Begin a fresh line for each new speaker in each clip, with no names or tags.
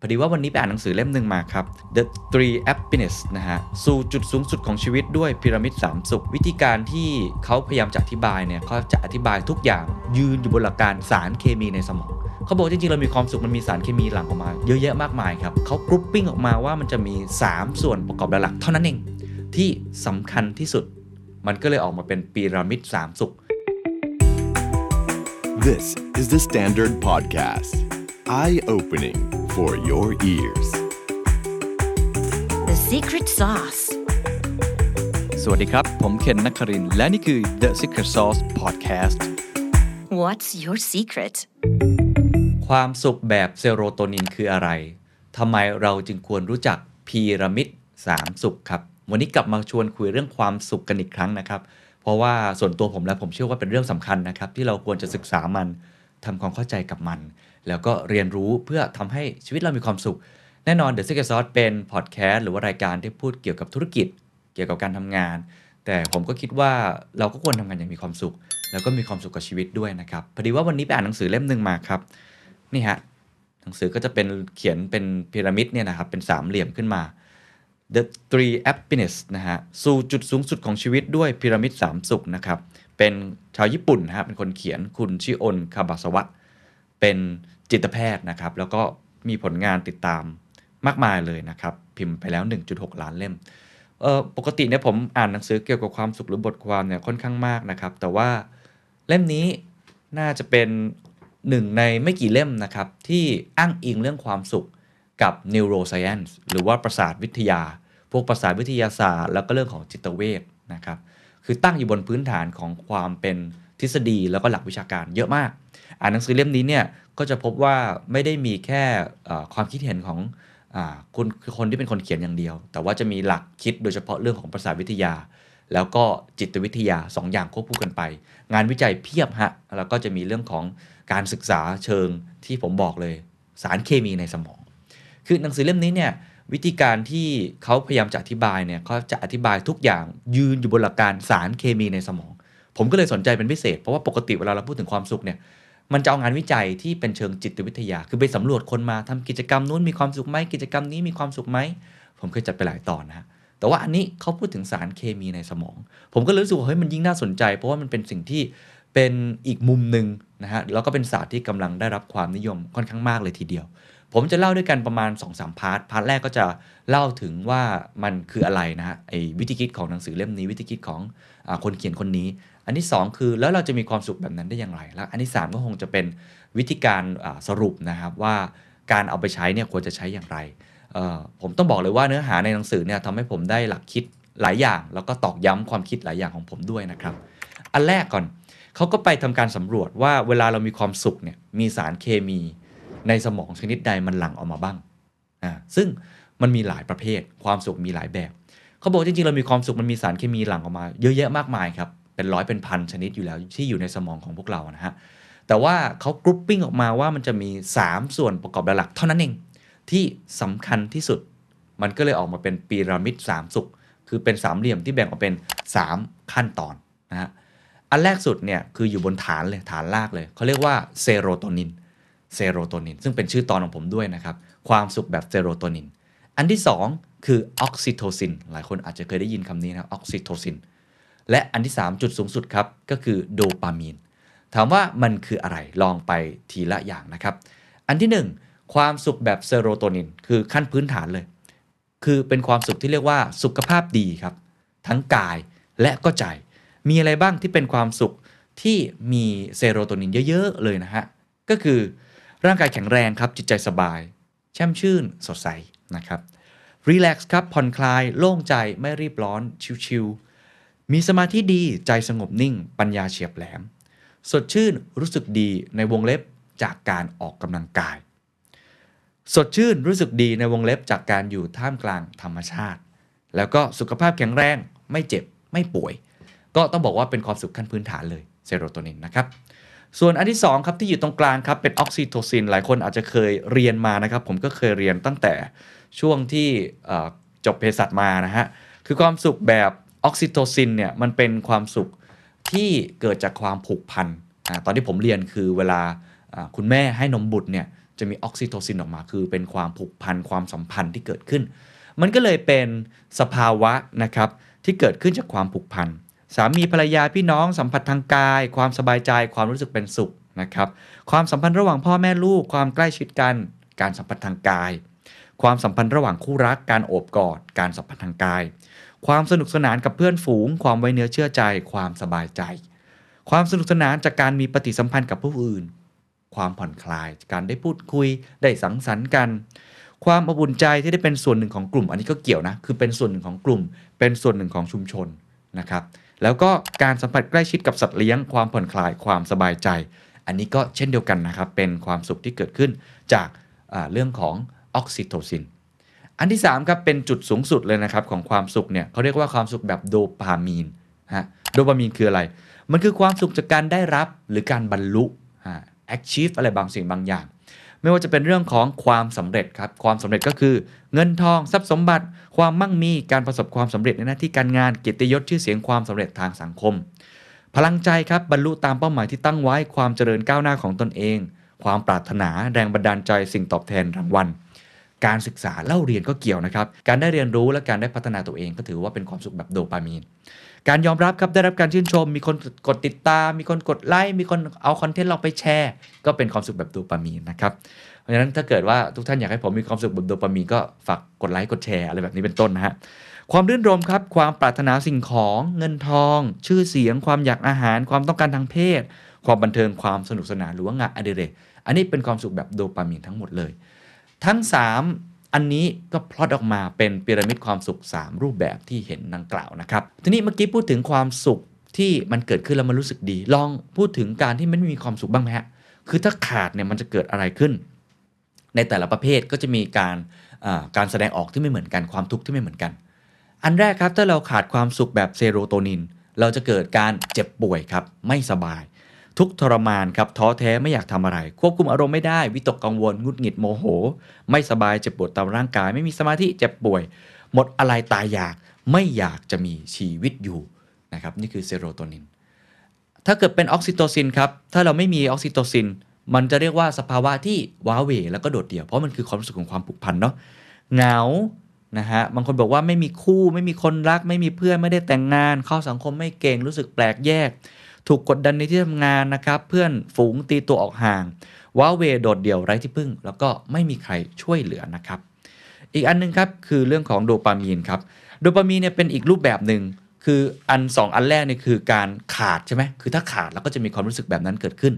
พอดีว่าวันนี้ไปอ่านหนังสือเล่มหนึ่งมาครับ The Three Happiness นะฮะ สู่จุดสูงสุดของชีวิตด้วยพีระมิด 3 สุข วิธีการที่เขาพยายามจะอธิบายเนี่ยเขาจะอธิบายทุกอย่างยืนอยู่บนหลักการสารเคมีในสมอง เขาบอกจริงๆ เรามีความสุขมันมีสารเคมีหลั่งออกมา เยอะแยะมากมายครับเขากรุ๊ปปิ้งออกมาว่ามันจะมี 3 ส่วนประกอบหลักๆเท่านั้นเองที่สำคัญที่สุด มันก็เลยออกมาเป็นพีระมิด 3 สุข
This is the Standard Podcast. Eye opening for your ears.
The secret sauce.
สวัสดีครับ ผมเคนนักครินทร์และนี่คือ The Secret Sauce Podcast
What's your secret?
ความสุขแบบเซโรโทนินคืออะไร ทำไมเราจึงควรรู้จักพีระมิด3 สุขครับ วันนี้กลับมาชวนคุยเรื่องความสุขกันอีกครั้งนะครับ เพราะว่าส่วนตัวผมและผมเชื่อว่าเป็นเรื่องสำคัญนะครับ ที่เราควรจะศึกษามันทำความเข้าใจกับมัน แล้วก็เรียนรู้เพื่อทำให้ชีวิตเรามีความสุข แน่นอน The Secret Sauce เป็นพอดแคสต์หรือว่ารายการที่พูดเกี่ยวกับธุรกิจ เกี่ยวกับการทำงาน แต่ผมก็คิดว่าเราก็ควรทำงานอย่างมีความสุข แล้วก็มีความสุขกับชีวิตด้วยนะครับพอดีว่าวันนี้ไปอ่านหนังสือเล่มหนึ่งมาครับนี่ฮะหนังสือก็จะเป็นเขียนเป็นพีระมิดเนี่ยนะครับเป็นสามเหลี่ยมขึ้นมา The Three Happiness นะฮะสู่จุดสูงสุดของชีวิตด้วยพีระมิดสามสุขนะครับเป็นชาวญี่ปุ่นนะฮะเป็นคนเขียนคุณชิโอนคาบาสวะเเป็นจิตแพทย์นะครับ แล้วก็มีผลงานติดตามมากมายเลยนะครับ พิมพ์ไปแล้ว 1.6 ล้านเล่มปกติเนี่ยผมอ่านหนังสือเกี่ยวกับความสุขหรือบทความเนี่ยค่อนข้างมากนะครับ แต่ว่าเล่มนี้น่าจะเป็นหนึ่งในไม่กี่เล่มนะครับ ที่อ้างอิงเรื่องความสุขกับ neuroscience หรือว่าประสาทวิทยา พวกประสาทวิทยาศาสตร์ แล้วก็เรื่องของจิตเวชนะครับ คือตั้งอยู่บนพื้นฐานของความเป็นทฤษฎีแล้วก็หลักวิชาการเยอะมาก อ่านหนังสือเล่มนี้เนี่ยก็จะพบว่าไม่ได้มีแค่ความคิดเห็นของอคุณคือคนที่เป็นคนเขียนอย่างเดียว แต่ว่าจะมีหลักคิดโดยเฉพาะเรื่องของประสาวิทยา แล้วก็จิตวิทยา2อย่างควบคู่กันไป งานวิจัยเพียบฮะแล้วก็จะมีเรื่องของการศึกษาเชิงที่ผมบอกเลย สารเคมีในสมอง คือหนังสือเล่มนี้เนี่ยวิธีการที่เขาพยายามจะอธิบายเนี่ยเขาจะอธิบายทุกอย่างยืนอยู่บนหลักการสารเคมีในสมอง ผมก็เลยสนใจเป็นพิเศษ เพราะว่าปกติเวลาเราพูดถึงความสุขเนี่ย มันจะเอางานวิจัยที่เป็นเชิงจิตวิทยา คือไปสำรวจคนมาทำกิจกรรมนู้นมีความสุขไหมกิจกรรมนี้มีความสุขไหม ผมเคยจัดไปหลายตอนนะแต่ว่าอันนี้เขาพูดถึงสารเคมีในสมอง ผมก็รู้สึกว่าเฮ้ยมันยิ่งน่าสนใจ เพราะว่ามันเป็นสิ่งที่เป็นอีกมุมหนึ่งนะฮะแล้วก็เป็นศาสตร์ที่กำลังได้รับความนิยมค่อนข้างมากเลยทีเดียว ผมจะเล่าด้วยกันประมาณ 2-3 part part แรกก็จะเล่าถึงว่ามันคืออะไรนะฮะไอ้วิธีคิดของหนังสือเล่มนี้ วิธีคิดของอคนเขียนคนนี้ อันที่ 2 คือแล้วเราจะมีความสุขแบบนั้นได้อย่างไร แล้วอันที่ 3 ก็คงจะเป็นวิธีการสรุปนะครับว่าการเอาไปใช้เนี่ยควรจะใช้อย่างไร ผมต้องบอกเลยว่าเนื้อหาในหนังสือเนี่ยทำให้ผมได้หลักคิดหลายอย่าง แล้วก็ตอกย้ำความคิดหลายอย่างของผมด้วยนะครับ อันแรกก่อนเขาก็ไปทำการสำรวจว่าเวลาเรามีความสุขเนี่ยมีสารเคมีในสมองชนิดใดมันหลั่งออกมาบ้างอ่าซึ่งมันมีหลายประเภท ความสุขมีหลายแบบ เขาบอกจริงๆเรามีความสุขมันมีสารเคมีหลั่งออกมา เยอะแยะมากมายครับ เป็นร้อยเป็นพันชนิดอยู่แล้วที่อยู่ในสมองของพวกเรานะฮะแต่ว่าเขากรุ๊ปปิ้งออกมาว่ามันจะมี 3 ส่วนประกอบหลักเท่านั้นเองที่สำคัญที่สุด มันก็เลยออกมาเป็นพีระมิด3สุข คือเป็นสามเหลี่ยมที่แบ่งออกเป็น 3 ขั้นตอนนะฮะอันแรกสุดเนี่ยคืออยู่บนฐานเลยฐานรากเลยเขาเรียกว่าเซโรโทนินเซโรโทนินซึ่งเป็นชื่อตอนของผมด้วยนะครับ ความสุขแบบเซโรโทนิน อันที่ 2 คือออกซิโทซินหลายคนอาจจะเคยได้ยินคำนี้นะออกซิโทซิน และอันที่ 3 จุดสูงสุดครับก็คือโดปามีนถามว่ามันคืออะไรลองไปทีละอย่างนะครับ อันที่ 1 ความสุขแบบเซโรโทนิน คือขั้นพื้นฐานเลย คือเป็นความสุขที่เรียกว่าสุขภาพดีครับ ทั้งกายและก็ใจ มีอะไรบ้างที่เป็นความสุขที่มีเซโรโทนินเยอะๆเลยนะฮะ ก็คือร่างกายแข็งแรงครับจิตใจสบาย แช่มชื่นสดใสนะครับรีแลกซ์ครับผ่อนคลายโล่งใจไม่รีบร้อนชิวๆ มีสมาธิดีใจสงบนิ่ง ปัญญาเฉียบแหลม สดชื่นรู้สึกดีในวงเล็บจากการออกกำลังกาย สดชื่นรู้สึกดีในวงเล็บจากการอยู่ท่ามกลางธรรมชาติ แล้วก็สุขภาพแข็งแรงไม่เจ็บไม่ป่วย ก็ต้องบอกว่าเป็นความสุขขั้นพื้นฐานเลยเซโรโทนินนะครับส่วนอันที่2ครับที่อยู่ตรงกลางครับเป็นออกซิโทซิน หลายคนอาจจะเคยเรียนมานะครับ ผมก็เคยเรียนตั้งแต่ช่วงที่จบเภสัชมานะฮะคือความสุขแบบ ออกซิโทซินเนี่ยมันเป็นความสุขที่เกิดจากความผูกพันอตอนที่ผมเรียนคือเวลาคุณแม่ให้นมบุตรเนี่ยจะมีออกซิโทซินออกมา คือเป็นความผูกพันความสัมพันธ์ที่เกิดขึ้น มันก็เลยเป็นสภาวะนะครับที่เกิดขึ้นจากความผูกพันสามีภรรยาพี่น้องสัมผัสทางกาย ความสบายใจความรู้สึกเป็นสุขนะครับความสัมพันธ์ระหว่างพ่อแม่ลูก ความใกล้ชิดกัน การสัมผัสทางกาย ความสัมพันธ์ระหว่างคู่รักการโอบกอด การสัมผัสทางกาย ความสนุกสนานกับเพื่อนฝูง ความไว้เนื้อเชื่อใจ ความสบายใจ ความสนุกสนานจากการมีปฏิสัมพันธ์กับผู้อื่น ความผ่อนคลายจากการได้พูดคุยได้สังสรรค์กัน ความอบอุ่นใจที่ได้เป็นส่วนหนึ่งของกลุ่ม อันนี้ก็เกี่ยวนะคือเป็นส่วนหนึ่งของกลุ่ม เป็นส่วนหนึ่งของชุมชนนะครับแล้วก็การสัมผัสใกล้ชิดกับสัตว์เลี้ยง ความผ่อนคลายความสบายใจ อันนี้ก็เช่นเดียวกันนะครับเป็นความสุขที่เกิดขึ้นจากเรื่องของออกซิโทซิน อันที่3ครับเป็นจุดสูงสุดเลยนะครับของความสุขเนี่ยเขาเรียกว่าความสุขแบบโดปามีนฮะโดปามีนคืออะไร มันคือความสุขจากการได้รับหรือการบรรลุฮะ achieve อะไรบางสิ่งบางอย่าง ไม่ว่าจะเป็นเรื่องของความสำเร็จครับความสำเร็จก็คือ เงินทองทรัพย์สมบัติ ความมั่งมีการประสบความสำเร็จในหน้าที่การงานเกียรติยศชื่อเสียงความสำเร็จทางสังคม พลังใจครับบรรลุตามเป้าหมายที่ตั้งไว้ความเจริญก้าวหน้าของตนเอง ความปรารถนาแรงบันดาลใจสิ่งตอบแทนรางวัล การศึกษาเล่าเรียนก็เกี่ยวนะครับ การได้เรียนรู้และการได้พัฒนาตัวเองก็ถือว่าเป็นความสุขแบบโดปามีน การยอมรับครับได้รับการชื่นชม มีคนกดติดตาม มีคนกดไลค์มีคนเอาคอนเทนต์เราไปแชร์ ก็เป็นความสุขแบบโดปามีนนะครับเพราะฉะนั้นถ้าเกิดว่าทุกท่านอยากให้ผมมีความสุขแบบโดปามีนก็ฝากกดไลค์กดแชร์อะไรแบบนี้เป็นต้นนะฮะความรื่นรมครับ ความปรารถนาสิ่งของเงินทอง ชื่อเสียง ความอยากอาหาร ความต้องการทางเพศ ความบันเทิงความสนุกสนานหรือว่างานอดิเรกอันนี้เป็นความสุขแบบโดปามีนทั้งหมดเลย ทั้ง 3 อันนี้ก็พลอตออกมาเป็นพีระมิดความสุข 3 รูปแบบที่เห็นดังกล่าวนะครับ ทีนี้เมื่อกี้พูดถึงความสุขที่มันเกิดขึ้นแล้วมันรู้สึกดี ลองพูดถึงการที่มันไม่มีความสุขบ้างไหมฮะคือถ้าขาดเนี่ยมันจะเกิดอะไรขึ้น ในแต่ละประเภทก็จะมีการอ่าการแสดงออกที่ไม่เหมือนกันความทุกข์ที่ไม่เหมือนกัน อันแรกครับถ้าเราขาดความสุขแบบเซโรโทนิน เราจะเกิดการเจ็บป่วยครับไม่สบาย ทุกทรมานครับท้อแท้ไม่อยากทำอะไร ควบคุมอารมณ์ไม่ได้วิตกกังวลงุดหงิดโมโห ไม่สบายเจ็บปวดตามร่างกาย ไม่มีสมาธิเจ็บป่วย หมดอะไรตายอยากไม่อยากจะมีชีวิตอยู่นะครับนี่คือเซโรโทนิน ถ้าเกิดเป็นออกซิโตซินครับถ้าเราไม่มีออกซิโตซิน มันจะเรียกว่าสภาวะที่ว้าเหว่แล้วก็โดดเดี่ยวเพราะมันคือความรู้สึกของความผูกพันเนาะเหงานะฮะบางคนบอกว่าไม่มีคู่ไม่มีคนรัก ไม่มีเพื่อนไม่ได้แต่งงาน เข้าสังคมไม่เก่งรู้สึกแปลกแยก ถูกกดดันในที่ทำงานนะครับ เพื่อนฝูงตีตัวออกห่างว้าเหว่โดดเดี่ยวไร้ที่พึ่ง แล้วก็ไม่มีใครช่วยเหลือนะครับ อีกอันหนึ่งครับคือเรื่องของโดปามีนครับโดปามีนเนี่ยเป็นอีกรูปแบบหนึ่งคืออันสองอันแรกเนี่ยคือการขาดใช่ไหมคือถ้าขาดแล้วก็จะมีความรู้สึกแบบนั้นเกิดขึ้น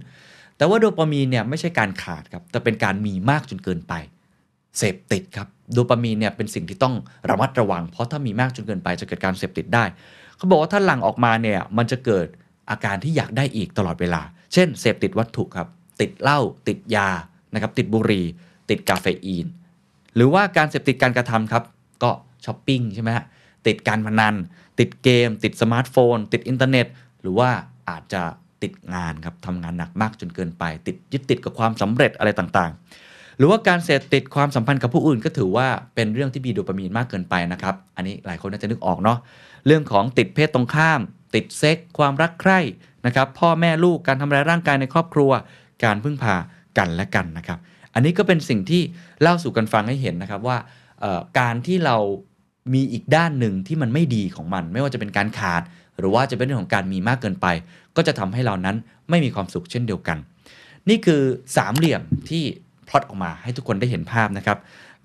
แต่ว่าโดปามีนเนี่ยไม่ใช่การขาดครับแต่เป็นการมีมากจนเกินไปเสพติดครับโดปามีนเนี่ยเป็นสิ่งที่ต้องระมัดระวัง เพราะถ้ามีมากจนเกินไปจะเกิดการเสพติดได้ เขาบอกว่าถ้าหลั่งออกมาเนี่ยมันจะเกิด อาการที่อยากได้อีกตลอดเวลา เช่น เสพติดวัตถุครับ ติดเหล้าติดยานะครับติดบุหรี่ ติดกาเฟอีน หรือว่าการเสพติดการกระทำครับ ก็ช้อปปิ้งใช่ไหมฮะติดการพนัน ติดเกม ติดสมาร์ทโฟน ติดอินเทอร์เน็ต หรือว่าอาจจะติดงานครับทำงานหนักมากจนเกินไป ติดยึดติดกับความสำเร็จอะไรต่างๆ หรือว่าการเสพติดความสัมพันธ์กับผู้อื่นก็ถือว่าเป็นเรื่องที่มีโดปามีนมากเกินไปนะครับ อันนี้หลายคนน่าจะนึกออกเนาะเรื่องของติดเพศตรงข้าม ติดเซ็กซ์ ความรักใคร่นะครับ พ่อแม่ลูกการทำร้ายร่างกายในครอบครัว การพึ่งพากันและกันนะครับ อันนี้ก็เป็นสิ่งที่เล่าสู่กันฟังให้เห็นนะครับว่าการที่เรามีอีกด้านหนึ่งที่มันไม่ดีของมัน ไม่ว่าจะเป็นการขาด หรือว่าจะเป็นเรื่องของการมีมากเกินไป ก็จะทำให้เรานั้นไม่มีความสุขเช่นเดียวกัน นี่คือสามเหลี่ยมที่พลอตออกมาให้ทุกคนได้เห็นภาพนะครับ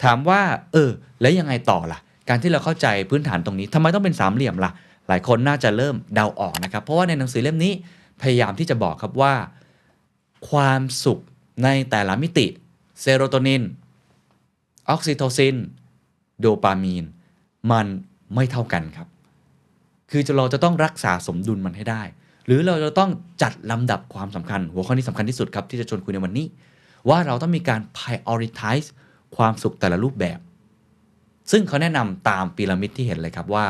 ถามว่า เออ แล้วยังไงต่อล่ะ การที่เราเข้าใจพื้นฐานตรงนี้ทำไมต้องเป็นสามเหลี่ยมล่ะ หลายคนน่าจะเริ่มเดาออกนะครับ เพราะว่าในหนังสือเล่มนี้พยายามที่จะบอกครับว่า ความสุขในแต่ละมิติเซโรโทนิน ออกซิโทซิน โดปามีน มันไม่เท่ากันครับ คือเราจะต้องรักษาสมดุลมันให้ได้ หรือเราจะต้องจัดลำดับความสำคัญ หัวข้อนี้สำคัญที่สุดครับ ที่จะชวนคุยในวันนี้ ว่าเราต้องมีการ prioritize ความสุขแต่ละรูปแบบ ซึ่งเขาแนะนำตามพีระมิดที่เห็นเลยครับว่า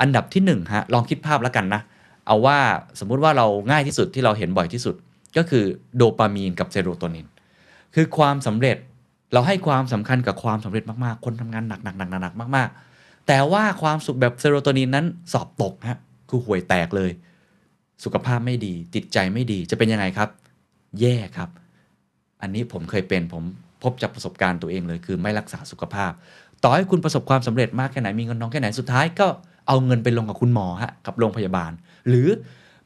อันดับที่1ฮะลองคิดภาพแล้วกันนะ เอาว่าสมมุติว่าเราง่ายที่สุดที่เราเห็นบ่อยที่สุด ก็คือโดปามีนกับเซโรโทนิน คือความสำเร็จเราให้ความสำคัญกับความสำเร็จมากๆ คนทำงานหนักหนักหนักหนักมากๆ แต่ว่าความสุขแบบเซโรโทนินนั้นสอบตกฮะคือห่วยแตกเลย สุขภาพไม่ดี จิตใจไม่ดีจะเป็นยังไงครับ แย่ครับ อันนี้ผมเคยเป็นผมพบจากประสบการณ์ตัวเองเลย คือไม่รักษาสุขภาพ ต่อให้คุณประสบความสำเร็จมากแค่ไหนมีเงินทองแค่ไหนสุดท้ายก็ เอาเงินไปลงกับคุณหมอฮะกับโรงพยาบาล หรือ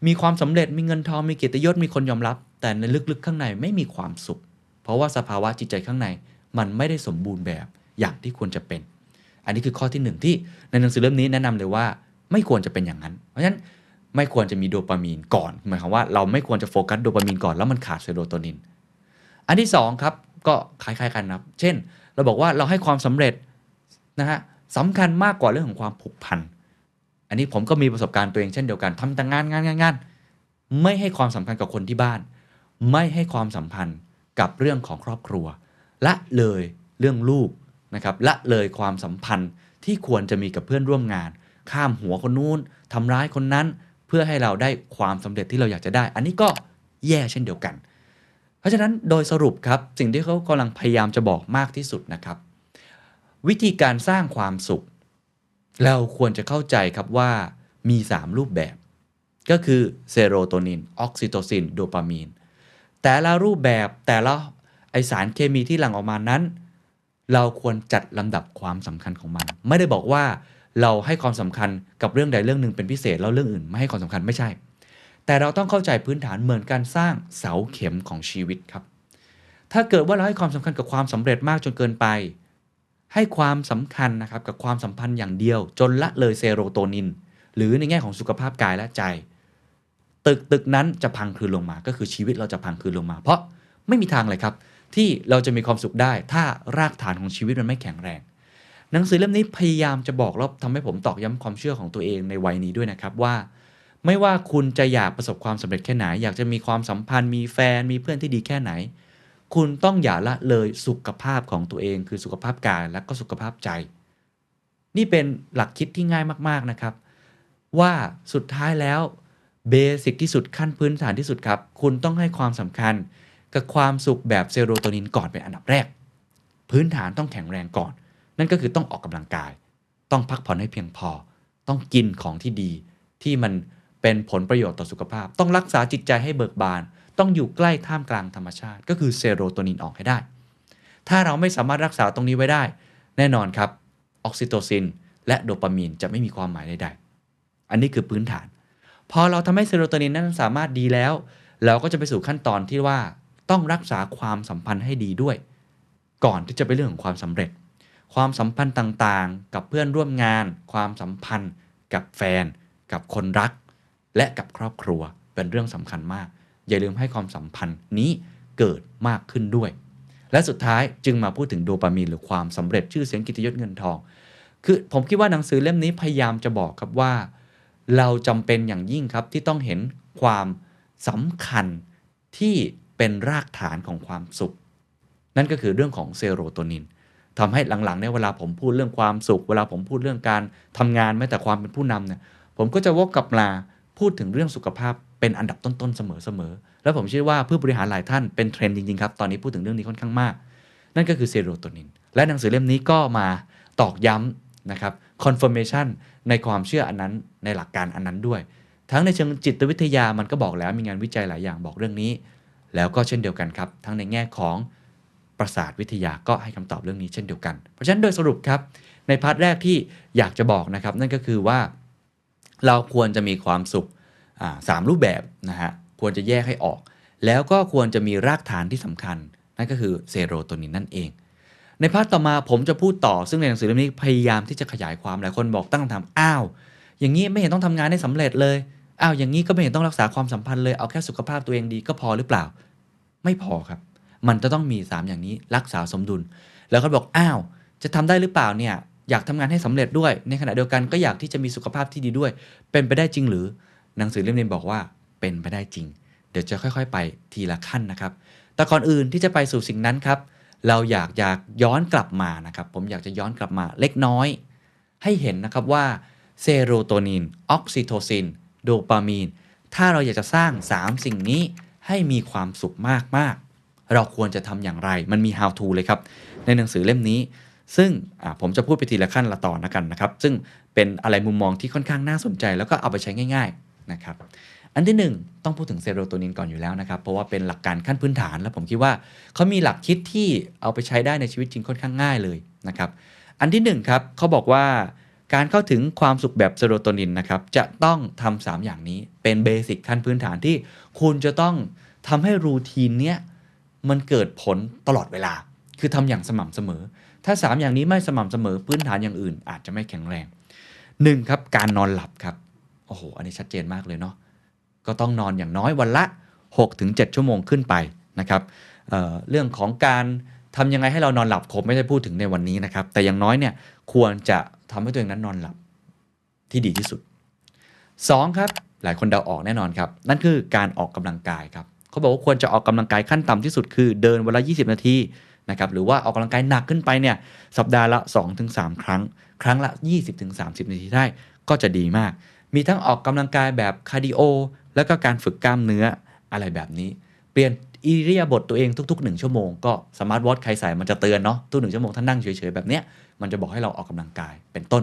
มีความสำเร็จมีเงินทองมีเกียรติยศมีคนยอมรับ แต่ในลึกๆข้างในไม่มีความสุข เพราะว่าสภาวะจิตใจข้างในมันไม่ได้สมบูรณ์แบบอย่างที่ควรจะเป็น อันนี้คือข้อที่หนึ่งที่ในหนังสือเล่มนี้แนะนำเลยว่าไม่ควรจะเป็นอย่างนั้น เพราะฉะนั้นไม่ควรจะมีโดปามีนก่อนหมายความว่าเราไม่ควรจะโฟกัสโดปามีนก่อนแล้วมันขาดเซโรโทนิน อันที่สองครับก็คล้ายๆกันนะครับ เช่น เราบอกว่าเราให้ความสำเร็จนะฮะสำคัญมากกว่าเรื่องของความผูกพัน อันนี้ผมก็มีประสบการณ์ตัวเองเช่นเดียวกันทำแต่งานงานงานงานไม่ให้ความสำคัญกับคนที่บ้าน ไม่ให้ความสัมพันธ์กับเรื่องของครอบครัว ละเลยเรื่องลูกนะครับละเลยความสัมพันธ์ที่ควรจะมีกับเพื่อนร่วมงาน ข้ามหัวคนนู้นทำร้ายคนนั้น เพื่อให้เราได้ความสำเร็จที่เราอยากจะได้ อันนี้ก็แย่เช่นเดียวกัน เพราะฉะนั้นโดยสรุปครับสิ่งที่เขากำลังพยายามจะบอกมากที่สุดนะครับ วิธีการสร้างความสุข เราควรจะเข้าใจครับว่ามี 3 รูปแบบ ก็คือเซโรโทนินออกซิโตซินโดปามีนแต่ละรูปแบบแต่ละไอสารเคมีที่หลั่งออกมานั้น เราควรจัดลำดับความสำคัญของมัน ไม่ได้บอกว่าเราให้ความสำคัญกับเรื่องใดเรื่องหนึ่งเป็นพิเศษแล้วเรื่องอื่นไม่ให้ความสำคัญไม่ใช่ แต่เราต้องเข้าใจพื้นฐานเหมือนการสร้างเสาเข็มของชีวิตครับ ถ้าเกิดว่าเราให้ความสำคัญกับความสำเร็จมากจนเกินไป ให้ความสำคัญนะครับกับความสัมพันธ์อย่างเดียว จนละเลยเซโรโทนิน หรือในแง่ของสุขภาพกายและใจ ตึกตึกนั้นจะพังคืนลงมา ก็คือชีวิตเราจะพังคืนลงมา เพราะไม่มีทางเลยครับ ที่เราจะมีความสุขได้ ถ้ารากฐานของชีวิตมันไม่แข็งแรง หนังสือเล่มนี้พยายามจะบอกแล้วทำให้ผมตอกย้ำความเชื่อของตัวเองในวัยนี้ด้วยนะครับว่า ไม่ว่าคุณจะอยากประสบความสำเร็จแค่ไหน อยากจะมีความสัมพันธ์มีแฟนมีเพื่อนที่ดีแค่ไหน คุณต้องอย่าละเลยสุขภาพของตัวเอง คือสุขภาพกายและก็สุขภาพใจ นี่เป็นหลักคิดที่ง่ายมากๆนะครับ ว่าสุดท้ายแล้วเบสิกที่สุดขั้นพื้นฐานที่สุดครับ คุณต้องให้ความสำคัญกับความสุขแบบเซโรโทนินก่อนเป็นอันดับแรก พื้นฐานต้องแข็งแรงก่อน นั่นก็คือต้องออกกำลังกาย ต้องพักผ่อนให้เพียงพอ ต้องกินของที่ดี ที่มันเป็นผลประโยชน์ต่อสุขภาพ ต้องรักษาจิตใจให้เบิกบาน ต้องอยู่ใกล้ท่ามกลางธรรมชาติ ก็คือเซโรโทนินออกให้ได้ ถ้าเราไม่สามารถรักษาตรงนี้ไว้ได้ แน่นอนครับออกซิโตซิน และโดปามีนจะไม่มีความหมายใดๆ อันนี้คือพื้นฐาน พอเราทำให้เซโรโทนินนั้นสามารถดีแล้ว เราก็จะไปสู่ขั้นตอนที่ว่าต้องรักษาความสัมพันธ์ให้ดีด้วย ก่อนที่จะไปเรื่องของความสำเร็จ ความสัมพันธ์ต่างๆ กับเพื่อนร่วมงาน ความสัมพันธ์ กับแฟน กับคนรัก และกับครอบครัวเป็นเรื่องสำคัญมาก อย่าลืมให้ความสัมพันธ์นี้เกิดมากขึ้นด้วย และสุดท้ายจึงมาพูดถึงโดปามีนหรือความสำเร็จชื่อเสียงกิตยศเงินทอง คือผมคิดว่าหนังสือเล่มนี้พยายามจะบอกครับว่า เราจำเป็นอย่างยิ่งครับที่ต้องเห็นความสำคัญที่เป็นรากฐานของความสุข นั่นก็คือเรื่องของเซโรโทนินทำให้หลังๆเนี่ยเวลาผมพูดเรื่องความสุข เวลาผมพูดเรื่องการทำงานแม้แต่ความเป็นผู้นำเนี่ยผมก็จะวกกลับมาพูดถึงเรื่องสุขภาพ เป็นอันดับต้นๆเสมอๆแล้วผมเชื่อว่าผู้บริหารหลายท่านเป็นเทรนด์จริงๆครับ ตอนนี้พูดถึงเรื่องนี้ค่อนข้างมาก นั่นก็คือเซโรโทนิน และหนังสือเล่มนี้ก็มาตอกย้ำนะครับ confirmation ในความเชื่ออันนั้นในหลักการอันนั้นด้วย ทั้งในเชิงจิตวิทยามันก็บอกแล้วมีงานวิจัยหลายอย่างบอกเรื่องนี้ แล้วก็เช่นเดียวกันครับ ทั้งในแง่ของประสาทวิทยาก็ให้คำตอบเรื่องนี้เช่นเดียวกัน เพราะฉะนั้นโดยสรุปครับ ใน part แรกที่อยากจะบอกนะครับ นั่นก็คือว่า เราควรจะมีความสุข สามรูปแบบนะฮะควรจะแยกให้ออก แล้วก็ควรจะมีรากฐานที่สำคัญ นั่นก็คือเซโรโทนินนั่นเอง ใน part ต่อมาผมจะพูดต่อซึ่งในหนังสือเล่มนี้พยายามที่จะขยายความหลายคนบอกตั้งคำถามอ้าว อย่างนี้ไม่เห็นต้องทำงานให้สำเร็จเลยอ้าวอย่างนี้ก็ไม่เห็นต้องรักษาความสัมพันธ์เลยเอาแค่สุขภาพตัวเองดีก็พอหรือเปล่า ไม่พอครับ มันจะต้องมี 3 อย่างนี้รักษาสมดุล แล้วก็บอกอ้าว จะทำได้หรือเปล่าเนี่ยอยากทำงานให้สำเร็จด้วย ในขณะเดียวกันก็อยากที่จะมีสุขภาพที่ดีด้วย เป็นไปได้จริงหรือ หนังสือเล่มนี้บอกว่าเป็นไปได้จริง เดี๋ยวจะค่อยๆ ไปทีละขั้นนะครับ แต่ก่อนอื่นที่จะไปสู่สิ่งนั้นครับ เราอยากอยากย้อนกลับมานะครับ ผมอยากจะย้อนกลับมาเล็กน้อย ให้เห็นนะครับว่าเซโรโทนินออกซิโทซิน โดปามีน ถ้าเราอยากจะสร้าง 3 สิ่งนี้ให้มีความสุขมากๆ เราควรจะทำอย่างไร มันมี how to เลยครับ ในหนังสือเล่มนี้ ซึ่งผมจะพูดไปทีละขั้นละตอนนะกันนะครับ ซึ่งเป็นอะไรมุมมองที่ค่อนข้างน่าสนใจ แล้วก็เอาไปใช้ง่าย ๆ นะครับอันที่หนึ่งต้องพูดถึงเซโรโทนินก่อนอยู่แล้วนะครับ เพราะว่าเป็นหลักการขั้นพื้นฐาน แล้วผมคิดว่าเขามีหลักคิดที่เอาไปใช้ได้ในชีวิตจริงค่อนข้างง่ายเลยนะครับอันที่หนึ่งครับเขาบอกว่าการเข้าถึงความสุขแบบเซโรโทนินนะครับจะต้องทำสามอย่างนี้เป็นเบสิกขั้นพื้นฐานที่คุณจะต้องทำให้รูทีนเนี้ยมันเกิดผลตลอดเวลา คือทำอย่างสม่ำเสมอ ถ้า 3 อย่างนี้ไม่สม่ำเสมอพื้นฐานอย่างอื่น อาจจะไม่แข็งแรง 1. ครับการนอนหลับครับ โอ้โห อันนี้ชัดเจนมากเลยเนาะ ก็ต้องนอนอย่างน้อยวันละ 6-7 ชั่วโมงขึ้นไปนะครับเเรื่องของการทำยังไงให้เรานอนหลับคงไม่ได้พูดถึงในวันนี้นะครับ แต่อย่างน้อยเนี่ยควรจะทำให้ตัวเองนั้นนอนหลับที่ดีที่สุด 2. ครับ หลายคนเดาออกแน่นอนครับ นั่นคือการออกกำลังกายครับเขาบอกว่าควรจะออกกำลังกายขั้นต่ำที่สุดคือเดินวันละ 20 นาทีนะครับหรือว่าออกกำลังกายหนักขึ้นไปเนี่ยสัปดาห์ละ 2-3 ครั้ง ครั้งละ 20-30 นาทีได้ก็จะดีมาก มีทั้งออกกำลังกายแบบ cardio แล้วก็การฝึกกล้ามเนื้ออะไรแบบนี้ เปลี่ยนอิริยาบถตัวเองทุกๆ 1 ชั่วโมงก็สมาร์ทวอทใครใส่มันจะเตือนเนาะทุกหนึ่งชั่วโมงถ้านั่งเฉยๆ แบบเนี้ยมันจะบอกให้เราออกกำลังกายเป็นต้น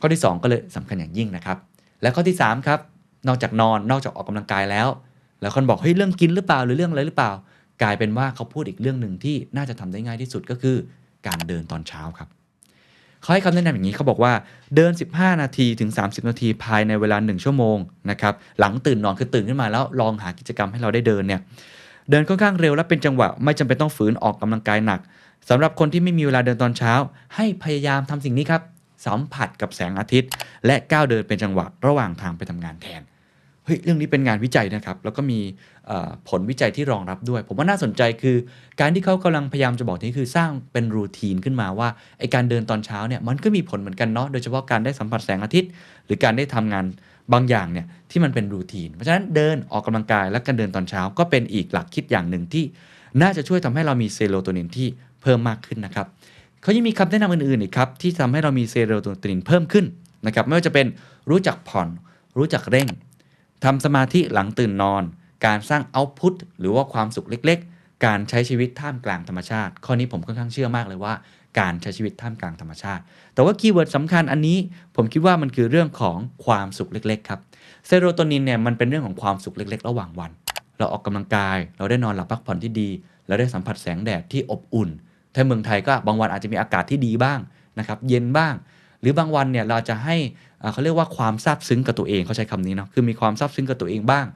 ข้อที่ 2 ก็เลยสำคัญอย่างยิ่งนะครับ และข้อที่3ครับนอกจากนอนนอกจากออกกำลังกายแล้ว แล้วคนบอกเฮ้ยเรื่องกินหรือเปล่าหรือเรื่องอะไรหรือเปล่า กลายเป็นว่าเขาพูดอีกเรื่องหนึ่งที่น่าจะทำได้ง่ายที่สุดก็คือ การเดินตอนเช้าครับ เขาให้คำแนะนำอย่างนี้เขาบอกว่าเดิน 15 นาทีถึง 30 นาทีภายในเวลา 1 ชั่วโมงนะครับหลังตื่นนอนคือตื่นขึ้นมาแล้วลองหากิจกรรมให้เราได้เดินเนี่ยเดินค่อนข้างเร็วและเป็นจังหวะไม่จำเป็นต้องฝืนออกกำลังกายหนักสำหรับคนที่ไม่มีเวลาเดินตอนเช้า ให้พยายามทำสิ่งนี้ครับสัมผัสกับแสงอาทิตย์ และก้าวเดินเป็นจังหวะระหว่างทางไปทำงานแทน เฮ้ยเรื่องนี้เป็นงานวิจัยนะครับ แล้วก็มีผลวิจัยที่รองรับด้วย ผมว่าน่าสนใจคือ การที่เขากำลังพยายามจะบอกนี่คือสร้างเป็นรูทีนขึ้นมาว่าไอการเดินตอนเช้าเนี่ยมันก็มีผลเหมือนกันเนาะโดยเฉพาะการได้สัมผัสแสงอาทิตย์ หรือการได้ทำงานบางอย่างเนี่ยที่มันเป็นรูทีน เพราะฉะนั้นเดินออกกำลังกายและการเดินตอนเช้า ก็เป็นอีกหลักคิดอย่างหนึ่งที่ น่าจะช่วยทำให้เรามีเซโรโทนินที่เพิ่มมากขึ้นนะครับเขายังมีคำแนะนำอื่นๆอีกครับที่ทำให้เรามีเซโรโทนินเพิ่มขึ้นนะครับไม่ว่าจะเป็นรู้จักผ่อนรู้จักเร่ง ทำสมาธิหลังตื่นนอน การสร้าง output หรือว่าความสุขเล็ก ๆ การใช้ชีวิตท่ามกลางธรรมชาติ ข้อนี้ผมค่อนข้างเชื่อมากเลยว่า การใช้ชีวิตท่ามกลางธรรมชาติ แต่ว่า keyword สำคัญอันนี้ ผมคิดว่ามันคือเรื่องของความสุขเล็ก ๆ ครับเซโรโทนินเนี่ยมันเป็นเรื่องของความสุขเล็ก ๆ ระหว่างวัน เราออกกำลังกาย เราได้นอนหลับพักผ่อนที่ดี เราได้สัมผัสแสงแดดที่อบอุ่น ถ้าเมืองไทยก็บางวันอาจจะมีอากาศที่ดีบ้างนะครับ เย็นบ้าง หรือบางวันเนี่ยเราจะให้เขาเรียกว่าความซาบซึ้งกับตัวเองเขาใช้คำนี้เนาะคือมีความซาบซึ้งกับตัวเองบ้าง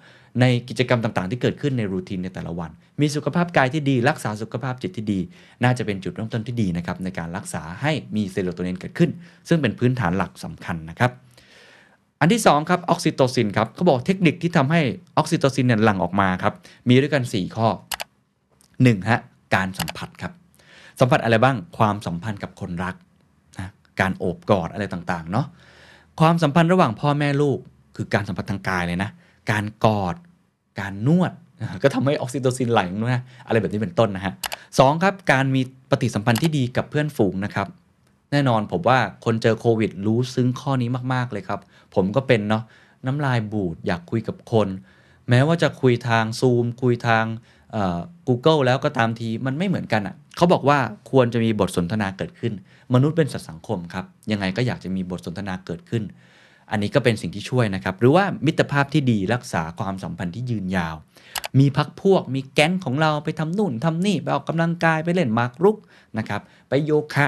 ในกิจกรรมต่างๆ ที่เกิดขึ้นในรูทีนในแต่ละวัน มีสุขภาพกายที่ดี รักษาสุขภาพจิตที่ดี น่าจะเป็นจุดเริ่มต้นที่ดีนะครับในการรักษาให้มีเซโรโทนินเกิดขึ้น ซึ่งเป็นพื้นฐานหลักสำคัญนะครับอันที่2ครับออกซิโตซินครับเขาบอกเทคนิคที่ทำให้ออกซิโตซินเนี่ยหลั่งออกมาครับมีด้วยกัน 4 ข้อ1ฮะการสัมผัสครับสัมผัสอะไรบ้างความสัมพันธ์กับคนรัก การโอบกอดอะไรต่างๆเนาะความสัมพันธ์ระหว่างพ่อแม่ลูกคือการสัมผัสทางกายเลยนะ การกอด การนวด ก็ทำให้ออกซิโตซินไหลนะอะไรแบบนี้เป็นต้นนะฮะสองครับการมีปฏิสัมพันธ์ที่ดีกับเพื่อนฝูงนะครับแน่นอนผมว่าคนเจอโควิดรู้ซึ้งข้อนี้มากๆเลยครับ ผมก็เป็นเนาะน้ำลายบูดอยากคุยกับคน แม้ว่าจะคุยทางซูมคุยทาง Google แล้วก็ตามทีมันไม่เหมือนกันอะ่ะ เขาบอกว่าควรจะมีบทสนทนาเกิดขึ้น มนุษย์เป็นสัตว์สังคมครับ ยังไงก็อยากจะมีบทสนทนาเกิดขึ้น อันนี้ก็เป็นสิ่งที่ช่วยนะครับ หรือว่ามิตรภาพที่ดีรักษาความสัมพันธ์ที่ยืนยาว มีพักพวก มีแก๊งของเราไปทำนู่นทำนี่ ไปออกกำลังกายไปเล่นมากรุกนะครับ ไปโยคะ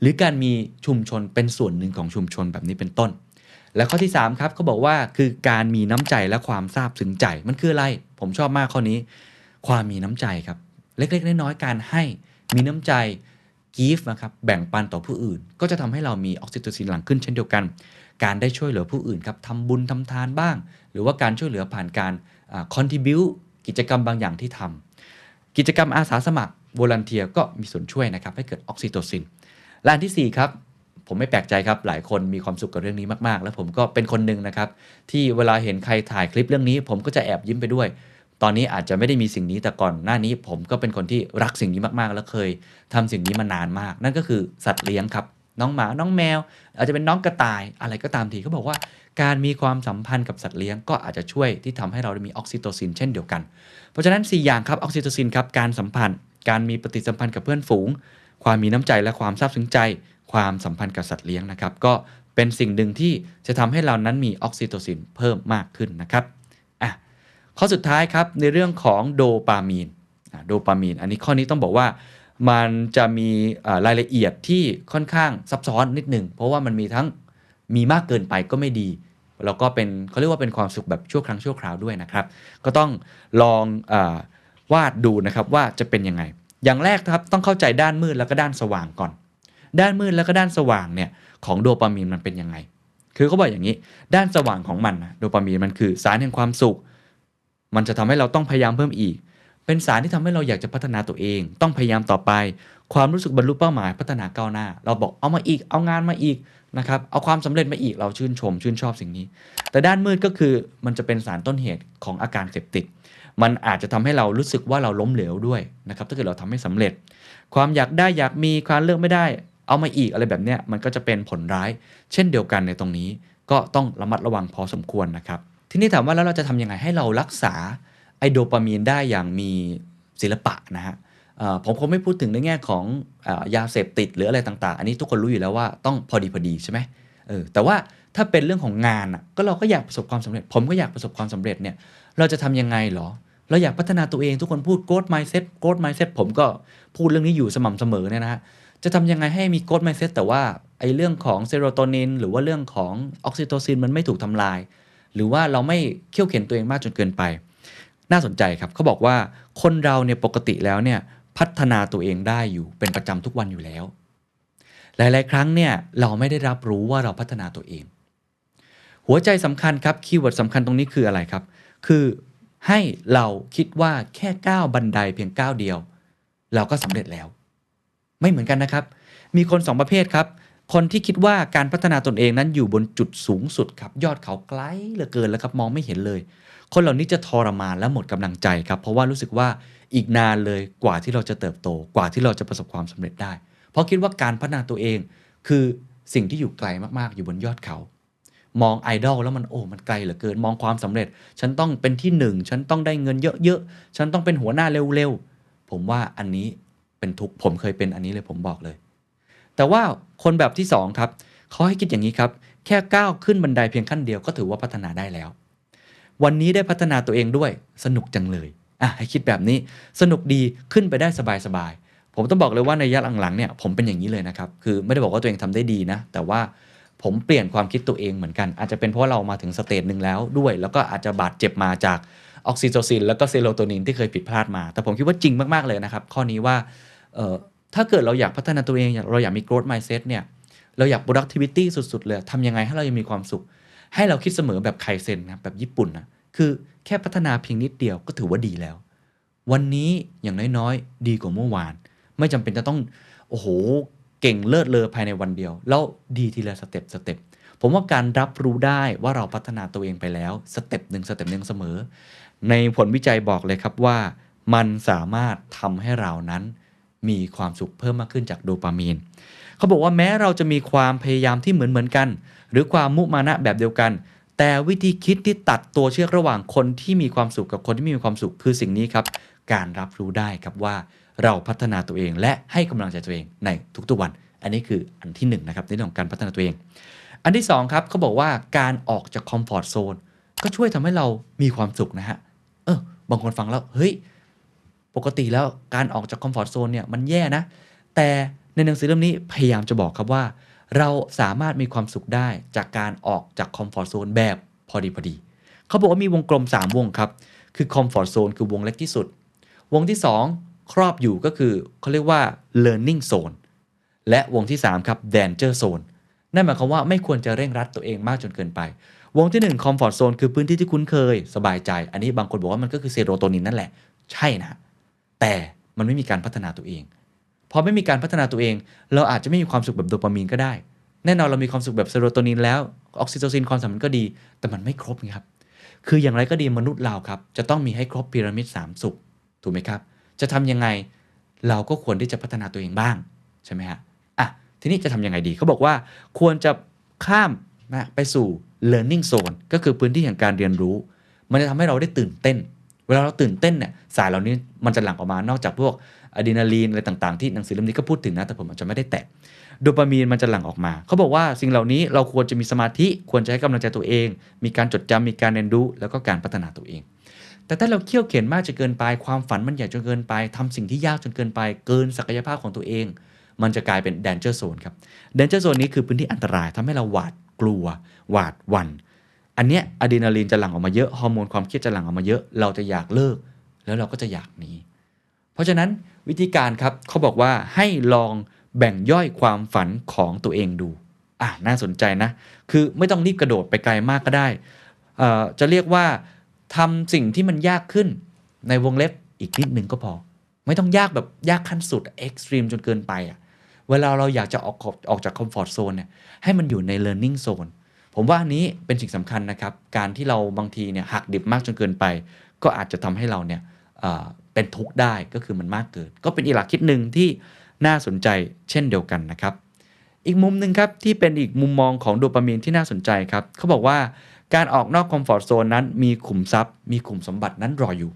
หรือการมีชุมชนเป็นส่วนหนึ่งของชุมชนแบบนี้เป็นต้น และข้อที่ 3 ครับเขาบอกว่าคือการมีน้ำใจและความซาบซึ้งใจมันคืออะไร ผมชอบมากข้อนี้ ความมีน้ำใจครับ เล็กๆน้อยๆการให้ มีน้ำใจ give นะครับแบ่งปันต่อผู้อื่น ก็จะทำให้เรามีออกซิโตซินหลั่งขึ้นเช่นเดียวกัน การได้ช่วยเหลือผู้อื่นครับทำบุญทำทานบ้าง หรือว่าการช่วยเหลือผ่านการ contributeกิจกรรมบางอย่างที่ทำกิจกรรมอาสาสมัครวอลันเทียก็มีส่วนช่วยนะครับให้เกิดออกซิโตซินและอันที่ 4 ครับ ผมไม่แปลกใจครับ หลายคนมีความสุขกับเรื่องนี้มากๆ แล้วผมก็เป็นคนหนึ่งนะครับ ที่เวลาเห็นใครถ่ายคลิปเรื่องนี้ ผมก็จะแอบยิ้มไปด้วย ตอนนี้อาจจะไม่ได้มีสิ่งนี้แต่ก่อนหน้านี้ผมก็เป็นคนที่รักสิ่งนี้มากๆ แล้วเคยทำสิ่งนี้มานานมาก นั่นก็คือสัตว์เลี้ยงครับ น้องหมาน้องแมว อาจจะเป็นน้องกระต่ายอะไรก็ตามทีเขาบอกว่า การมีความสัมพันธ์กับสัตว์เลี้ยงก็อาจจะช่วยที่ทำให้เราได้มีออกซิโตซินเช่นเดียวกัน เพราะฉะนั้น 4 อย่างครับออกซิโตซินครับการสัมพันธ์ การมีปฏิสัมพันธ์กับเพื่อนฝูง ความมีน้ำใจและความซาบซึ้งใจ ความสัมพันธ์กับสัตว์เลี้ยงนะครับก็เป็นสิ่งหนึ่งที่จะทำให้เรานั้นมีออกซิโตซินเพิ่มมากขึ้นนะครับ ข้อสุดท้ายครับในเรื่องของโดปามีนโดปามีน อันนี้ข้อนี้ต้องบอกว่ามันจะมีรายละเอียดที่ค่อนข้างซับซ้อนนิดหนึ่งเพราะว่ามันมีทั้งมีมากเกินไปก็ไม่ดีแล้วก็เป็นเขาเรียกว่าเป็นความสุขแบบชั่วครั้งชั่วคราวด้วยนะครับ ก็ต้องลองอวาดดูนะครับว่าจะเป็นยังไง อย่างแรกครับต้องเข้าใจด้านมืดแล้วก็ด้านสว่างก่อน ด้านมืดแล้วก็ด้านสว่างเนี่ยของโดปามีนมันเป็นยังไง คือเขาบอกอย่างนี้ ด้านสว่างของมันโดปามีนมันคือสารแห่งความสุข มันจะทำให้เราต้องพยายามเพิ่มอีก เป็นสารที่ทำให้เราอยากจะพัฒนาตัวเอง ต้องพยายามต่อไป ความรู้สึกบรรลุเป้าหมายพัฒนาก้าวหน้า เราบอกเอามาอีก เอางานมาอีกนะครับเอาความสำเร็จมาอีกเราชื่นชม ชื่นชอบสิ่งนี้ แต่ด้านมืดก็คือมันจะเป็นสารต้นเหตุของอาการเสพติด มันอาจจะทำให้เรารู้สึกว่าเราล้มเหลวด้วยนะครับถ้าเกิดเราทำไม่สำเร็จ ความอยากได้อยากมีความเลือกไม่ได้ เอามาอีกอะไรแบบเนี้ยมันก็จะเป็นผลร้าย เช่นเดียวกันในตรงนี้ ก็ต้องระมัดระวังพอสมควรนะครับ ทีนี้ถามว่าแล้วเราจะทำยังไงให้เรารักษาไอโดปามีนได้อย่างมีศิลปะนะฮะผมคงไม่พูดถึงในแง่ของอยาเสพติดหรืออะไรต่าง ๆ อันนี้ทุกคนรู้อยู่แล้วว่าต้องพอดีพอดีใช่ไหมเออแต่ว่าถ้าเป็นเรื่องของงานก็เราก็อยากประสบความสำเร็จ ผมก็อยากประสบความสำเร็จเนี่ยเราจะทำยังไงหรอ เราอยากพัฒนาตัวเองทุกคนพูด growth mindset growth mindset ผมก็พูดเรื่องนี้อยู่สม่ำเสมอเนี่ยนะฮะจะทำยังไงให้มี growth mindset แต่ว่าไอ้เรื่องของเซโรโทนินหรือว่าเรื่องของออกซิโตซินมันไม่ถูกทำลาย หรือว่าเราไม่เคี่ยวเข็ญตัวเองมากจนเกินไป น่าสนใจครับเขาบอกว่าคนเราเนี่ยปกติแล้วเนี่ยพัฒนาตัวเองได้อยู่เป็นประจำทุกวันอยู่แล้ว หลาย ๆ ครั้งเนี่ยเราไม่ได้รับรู้ว่าเราพัฒนาตัวเอง หัวใจสำคัญครับ keyword สำคัญตรงนี้คืออะไรครับ คือให้เราคิดว่าแค่ก้าวบันไดเพียงก้าวเดียว เราก็สำเร็จแล้ว ไม่เหมือนกันนะครับ มีคนสองประเภทครับ คนที่คิดว่าการพัฒนาตนเองนั้นอยู่บนจุดสูงสุดครับ ยอดเขาไกลเหลือเกินแล้วครับมองไม่เห็นเลย คนเหล่านี้จะทรมานและหมดกำลังใจครับ เพราะว่ารู้สึกว่าอีกนานเลยกว่าที่เราจะเติบโต กว่าที่เราจะประสบความสำเร็จได้ เพราะคิดว่าการพัฒนาตัวเอง คือสิ่งที่อยู่ไกลมากๆ อยู่บนยอดเขา มองไอดอลแล้วมันโอ้มันไกลเหลือเกิน มองความสำเร็จ ฉันต้องเป็นที่หนึ่งฉันต้องได้เงินเยอะๆฉันต้องเป็นหัวหน้าเร็วๆผมว่าอันนี้เป็นทุกผมเคยเป็นอันนี้เลยผมบอกเลย แต่ว่าคนแบบที่สองครับเขาให้คิดอย่างนี้ครับ แค่ก้าวขึ้นบันไดเพียงขั้นเดียวก็ถือว่าพัฒนาได้แล้ว วันนี้ได้พัฒนาตัวเองด้วยสนุกจังเลยอะให้คิดแบบนี้สนุกดีขึ้นไปได้สบายๆผมต้องบอกเลยว่าในระยะหลังๆเนี่ยผมเป็นอย่างนี้เลยนะครับคือไม่ได้บอกว่าตัวเองทำได้ดีนะ แต่ว่าผมเปลี่ยนความคิดตัวเองเหมือนกัน อาจจะเป็นเพราะเรามาถึงสเตจหนึ่งแล้วด้วย แล้วก็อาจจะบาดเจ็บมาจากออกซิโตซิน แล้วก็เซโรโทนินที่เคยผิดพลาดมา แต่ผมคิดว่าจริงมากๆเลยนะครับ ข้อนี้ว่า ถ้าเกิดเราอยากพัฒนาตัวเอง เราอยากมี growth mindset เนี่ย เราอยาก productivity สุด ๆ เลยทำยังไงให้เรายังมีความสุข ให้เราคิดเสมอแบบไคเซนนะแบบญี่ปุ่นนะคือแค่พัฒนาเพียงนิดเดียวก็ถือว่าดีแล้ว วันนี้อย่างน้อยๆ ดีกว่าเมื่อวาน ไม่จำเป็นจะต้องโอ้โหเก่งเลิศเลอภายในวันเดียว แล้วดีทีละ step stepผมว่าการรับรู้ได้ว่าเราพัฒนาตัวเองไปแล้ว step หนึ่ง step หนึ่งเสมอ ในผลวิจัยบอกเลยครับว่า มันสามารถทำให้เรานั้น มีความสุขเพิ่มมากขึ้นจากโดปามีนเขาบอกว่าแม้เราจะมีความพยายามที่เหมือนเหมือนกัน หรือความมุมานะแบบเดียวกัน แต่วิธีคิดที่ตัดตัวเชือกระหว่างคนที่มีความสุขกับคนที่ไม่มีความสุขคือสิ่งนี้ครับ การรับรู้ได้ครับว่าเราพัฒนาตัวเองและให้กำลังใจตัวเองในทุกๆวัน อันนี้คืออันที่หนึ่งนะครับในเรื่องของการพัฒนาตัวเอง อันที่สองครับเขาบอกว่าการออกจาก comfort zone ก็ช่วยทำให้เรามีความสุขนะฮะเออบางคนฟังแล้วเฮ้ย ปกติแล้วการออกจาก comfort zone เนี่ยมันแย่นะ แต่ในหนังสือเล่มนี้พยายามจะบอกครับว่า เราสามารถมีความสุขได้จากการออกจาก comfort zone แบบพอดีพอดีเขาบอกว่ามีวงกลม 3 วงครับ คือ comfort zone คือวงเล็กที่สุด วงที่ 2 ครอบอยู่ก็คือเขาเรียกว่า learning zone และวงที่ 3 ครับ danger zone นั่นหมายความว่าไม่ควรจะเร่งรัดตัวเองมากจนเกินไป วงที่1 comfort zone คือพื้นที่ที่คุ้นเคย สบายใจ อันนี้บางคนบอกว่ามันก็คือเซโรโทนินนั่นแหละ ใช่นะ แต่มันไม่มีการพัฒนาตัวเอง พอไม่มีการพัฒนาตัวเอง เราอาจจะไม่มีความสุขแบบโดปามีนก็ได้ แน่นอนเรามีความสุขแบบเซโรโทนินแล้ว ออกซิโตซินความสัมพันธ์ก็ดี แต่มันไม่ครบครับ คืออย่างไรก็ดีมนุษย์เราครับ จะต้องมีให้ครบพีระมิดสามสุข ถูกไหมครับ จะทำยังไงเราก็ควรที่จะพัฒนาตัวเองบ้างใช่ไหมฮะอะทีนี้จะทำยังไงดีเขาบอกว่าควรจะข้ามนะไปสู่ learning zone ก็คือพื้นที่แห่งการเรียนรู้ มันจะทำให้เราได้ตื่นเต้น เวลาเราตื่นเต้นเนี่ยสายเหล่านี้มันจะหลั่งออกมานอกจากพวกอะดรีนาลีนอะไรต่างๆ ที่หนังสือเล่มนี้ก็พูดถึงนะ แต่ผมอาจจะไม่ได้แตะโดปามีนมันจะหลั่งออกมา เขาบอกว่าสิ่งเหล่านี้เราควรจะมีสมาธิควรจะให้กำลังใจตัวเอง มีการจดจำมีการเรียนรู้แล้วก็การพัฒนาตัวเอง แต่ถ้าเราเคี่ยวเข็นมากจนเกินไป ความฝันมันใหญ่จนเกินไปทำสิ่งที่ยากจนเกินไป เกินศักยภาพของตัวเอง มันจะกลายเป็น danger zone ครับ danger zone นี้คือพื้นที่อันตรายทำให้เราหวาดกลัว หวาดหวัน่น อันเนี้ยอะดรีนาลีนจะหลั่งออกมาเยอะฮอร์โมนความเครียดจะหลั่งออกมาเยอะเราจะอยากเลิก แล้วเราก็จะอยากหนีเพราะฉะนั้นวิธีการครับเขาบอกว่าให้ลองแบ่งย่อยความฝันของตัวเองดูอะน่าสนใจนะ คือไม่ต้องรีบกระโดดไปไกลมากก็ได้เอ่อจะเรียกว่าทำสิ่งที่มันยากขึ้นในวงเล็บอีกนิดนึงก็พอ ไม่ต้องยากแบบยากขั้นสุด extreme จนเกินไปอะเวลาเราอยากจะออกขอบออกจาก comfort zone เนี่ยให้มันอยู่ใน learning zone ผมว่านี้เป็นสิ่งสำคัญนะครับ การที่เราบางทีเนี่ยหักดิบมากจนเกินไป ก็อาจจะทำให้เราเนี่ยเป็นทุกข์ได้ก็คือมันมากเกิน ก็เป็นอีกหลักคิดหนึ่งที่น่าสนใจเช่นเดียวกันนะครับ อีกมุมหนึ่งครับที่เป็นอีกมุมมองของโดปามีนที่น่าสนใจครับเขาบอกว่าการออกนอก comfort zone นั้นมีขุมทรัพย์ มีขุมสมบัตินั้นรออยู่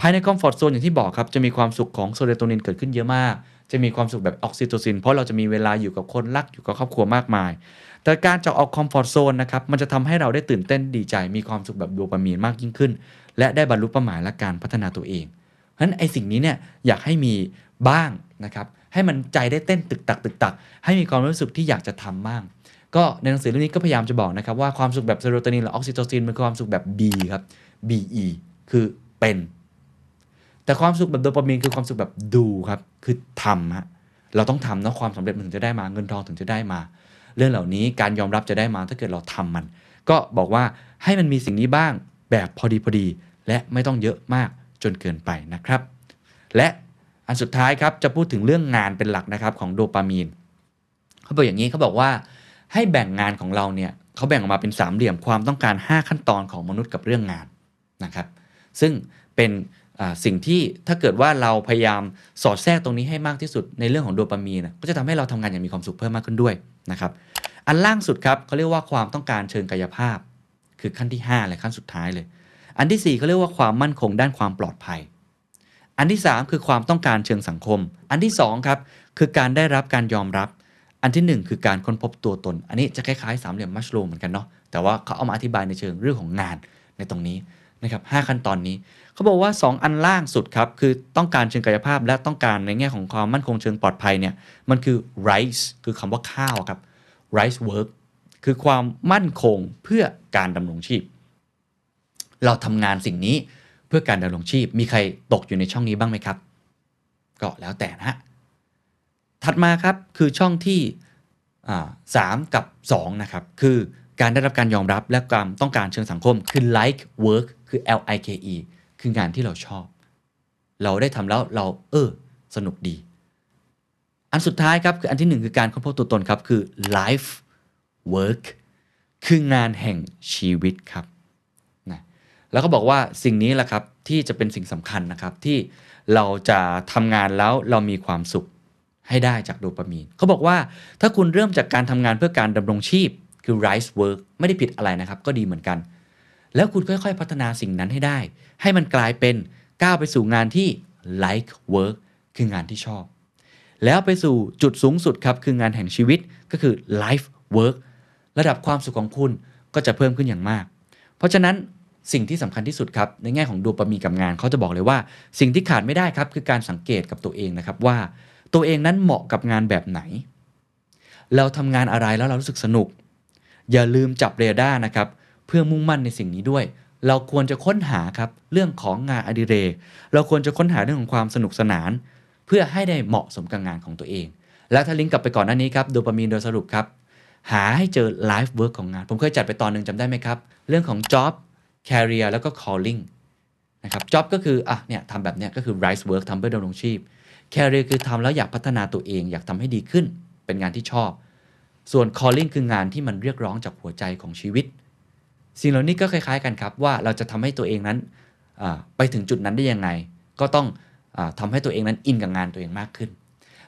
ภายใน comfort zone อย่างที่บอกครับจะมีความสุขของเซโรโทนินเกิดขึ้นเยอะมาก จะมีความสุขแบบออกซิโตซิน เพราะเราจะมีเวลาอยู่กับคนรักอยู่กับครอบครัวมากมาย แต่การจะออก comfort zone นะครับมันจะทำให้เราได้ตื่นเต้นดีใจมีความสุขแบบโดปามีนมากยิ่งขึ้น และได้บรรลุเป้าหมายและการพัฒนาตัวเองเพราะฉะนั้นไอ้สิ่งนี้เนี่ยอยากให้มีบ้างนะครับให้หัวใจได้เต้นตึกตักตึกตัก ให้มีความรู้สึกที่อยากจะทำบ้าง ก็ในหนังสือเล่มนี้ก็พยายามจะบอกนะครับว่าความสุขแบบเซโรโทนินหรือออกซิโตซินเป็นความสุขแบบ B ครับ BE คือเป็น แต่ความสุขแบบโดปามีนคือความสุขแบบ do ครับคือทำฮะเราต้องทำนะความสำเร็จมันถึงจะได้มาเงินทองถึงจะได้มา เรื่องเหล่านี้การยอมรับจะได้มาถ้าเกิดเราทำมัน ก็บอกว่าให้มันมีสิ่งนี้บ้างแบบพอดีพอดี และไม่ต้องเยอะมากจนเกินไปนะครับ และอันสุดท้ายครับจะพูดถึงเรื่องงานเป็นหลักนะครับของโดปามีนเขาบอกอย่างนี้เขาบอกว่าให้แบ่งงานของเราเนี่ยเขาแบ่งออกมาเป็นสามเหลี่ยมความต้องการ 5 ขั้นตอนของมนุษย์กับเรื่องงานนะครับ ซึ่งเป็น สิ่งที่ถ้าเกิดว่าเราพยายามสอดแทรกตรงนี้ให้มากที่สุดในเรื่องของโดปามีนก็จะทำให้เราทำงานอย่างมีความสุขเพิ่มมากขึ้นด้วยนะครับอันล่างสุดครับเขาเรียกว่าความต้องการเชิงกายภาพ คือขั้นที่5เลยขั้นสุดท้ายเลย อันที่4เขาเรียกว่าความมั่นคงด้านความปลอดภัย อันที่ 3 คือความต้องการเชิงสังคม อันที่2ครับคือการได้รับการยอมรับ อันทีหนึ่1 คือการค้นพบตัวตน อันนี้จะคล้ายๆสามเหลี่ยมมัชโลเหมือนกันเนาะแต่ว่าเขาเอามาอธิบายในเชิงเรื่องของงานในตรงนี้นะครับหขั้นตอนนี้ เขาบอกว่า 2 อันล่างสุดครับคือต้องการเชิงกายภาพและต้องการในแง่ของความมั่นคงเชิงปลอดภัยเนี่ยมันคือ rice คือคำว่าข้าวครับ rice work คือความมั่นคงเพื่อการดำรงชีพ เราทำงานสิ่งนี้เพื่อการดำรงชีพ มีใครตกอยู่ในช่องนี้บ้างไหมครับ ก็แล้วแต่นะฮะถัดมาครับคือช่องที่สามกับ 2 นะครับ คือการได้รับการยอมรับและความต้องการเชิงสังคม คือ like work คือ L I K E คืองานที่เราชอบ เราได้ทำแล้วเราเออ สนุกดี อันสุดท้ายครับคืออันที่หนึ่งคือการค้นพบตัวตนครับคือ life work คืองานแห่งชีวิตครับนะแล้วก็บอกว่าสิ่งนี้แหละครับที่จะเป็นสิ่งสำคัญนะครับที่เราจะทำงานแล้วเรามีความสุขให้ได้จากโดปามีนเขาบอกว่าถ้าคุณเริ่มจากการทำงานเพื่อการดำรงชีพคือ rice work ไม่ได้ผิดอะไรนะครับ ก็ดีเหมือนกัน แล้วคุณค่อยๆ พัฒนาสิ่งนั้นให้ได้ ให้มันกลายเป็นก้าวไปสู่งานที่ like work คืองานที่ชอบ แล้วไปสู่จุดสูงสุดครับ คืองานแห่งชีวิตก็คือ life work ระดับความสุขของคุณก็จะเพิ่มขึ้นอย่างมาก เพราะฉะนั้นสิ่งที่สำคัญที่สุดครับในแง่ของโดปามีนกับงานเขาจะบอกเลยว่า สิ่งที่ขาดไม่ได้ครับคือการสังเกตกับตัวเองนะครับว่าตัวเองนั้นเหมาะกับงานแบบไหน เราทำงานอะไรแล้วเรารู้สึกสนุก อย่าลืมจับเรดาร์นะครับ เพื่อมุ่งมั่นในสิ่งนี้ด้วย เราควรจะค้นหาครับเรื่องของงานอดิเรกเราควรจะค้นหาเรื่องของความสนุกสนาน เพื่อให้ได้เหมาะสมกับงานของตัวเอง แล้วถ้าลิงก์กลับไปก่อนหน้านี้ครับโดปามีนโดยสรุปครับหาให้เจอ life work ของงาน ผมเคยจัดไปตอนหนึ่งจำได้ไหมครับ เรื่องของ job career แล้วก็ calling นะครับ job ก็คืออะเนี่ยทำแบบเนี้ยก็คือ rice work ทำเพื่อดำรงชีพ career คือทำแล้วอยากพัฒนาตัวเอง อยากทำให้ดีขึ้น เป็นงานที่ชอบ ส่วน calling คืองานที่มันเรียกร้องจากหัวใจของชีวิต สิ่งเหล่านี้ก็คล้ายๆกันครับว่าเราจะทำให้ตัวเองนั้นไปถึงจุดนั้นได้ยังไง ก็ต้องอาทำให้ตัวเองนั้นอินกับงานตัวเองมากขึ้น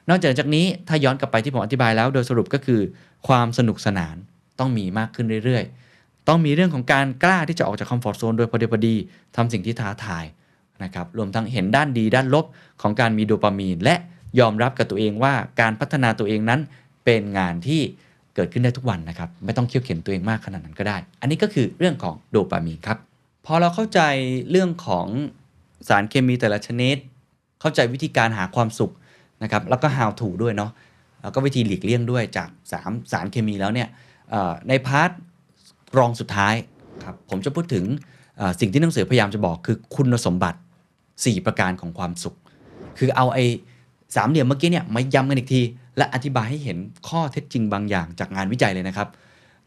นอกจากจากนี้ถ้าย้อนกลับไปที่ผมอธิบายแล้ว โดยสรุปก็คือความสนุกสนานต้องมีมากขึ้นเรื่อยๆ ต้องมีเรื่องของการกล้าที่จะออกจากคอมฟอร์ทโซนโดยพอดีพอดีทำสิ่งที่ท้าทายนะครับรวมทั้งเห็นด้านดีด้านลบของการมีโดปามีน และยอมรับกับตัวเองว่าการพัฒนาตัวเองนั้นเป็นงานที่ เกิดขึ้นได้ทุกวันนะครับ ไม่ต้องเคี่ยวเข็นตัวเองมากขนาดนั้นก็ได้ อันนี้ก็คือเรื่องของโดปามีนครับ พอเราเข้าใจเรื่องของสารเคมีแต่ละชนิด เข้าใจวิธีการหาความสุขนะครับ แล้วก็ how to ด้วยเนาะ แล้วก็วิธีหลีกเลี่ยงด้วยจาก 3 สารเคมีแล้วเนี่ยในพาร์ทรองสุดท้ายครับ ผมจะพูดถึงสิ่งที่หนังสือพยายามจะบอกคือคุณสมบัติ 4 ประการของความสุข คือเอาไอ้ สามเหลี่ยมเมื่อกี้เนี่ยมาย้ำกันอีกที และอธิบายให้เห็นข้อเท็จจริงบางอย่างจากงานวิจัยเลยนะครับ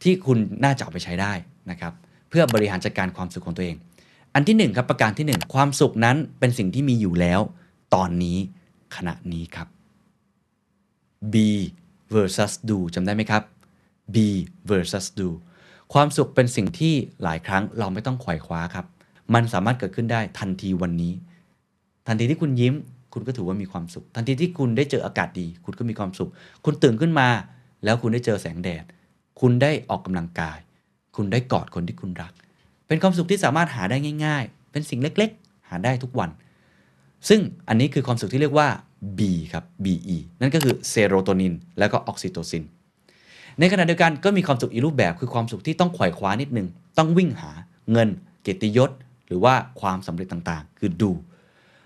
ที่คุณน่าจะเอาไปใช้ได้นะครับเพื่อบริหารจัดการความสุขของตัวเอง อันที่หนึ่งครับประการที่หนึ่งความสุขนั้นเป็นสิ่งที่มีอยู่แล้ว ตอนนี้ขณะนี้ครับ be versus do จำได้ไหมครับ be versus do ความสุขเป็นสิ่งที่หลายครั้งเราไม่ต้องขว่คว้าครับ มันสามารถเกิดขึ้นได้ทันทีวันนี้ ทันทีที่คุณยิ้ม คุณก็ถือว่ามีความสุข ทันทีที่คุณได้เจออากาศดี คุณก็มีความสุข คุณตื่นขึ้นมา แล้วคุณได้เจอแสงแดด คุณได้ออกกำลังกาย คุณได้กอดคนที่คุณรัก เป็นความสุขที่สามารถหาได้ง่าย ๆ เป็นสิ่งเล็กๆ หาได้ทุกวัน ซึ่งอันนี้คือความสุขที่เรียกว่า B ครับ BE นั่นก็คือเซโรโทนินแล้วก็ออกซิโตซิน ในขณะเดียวกันก็มีความสุขอีกรูปแบบคือความสุขที่ต้องขว่คว้านิดนึง ต้องวิ่งหาเงิน เกียรติยศ หรือว่าความสำเร็จต่างๆ คือดู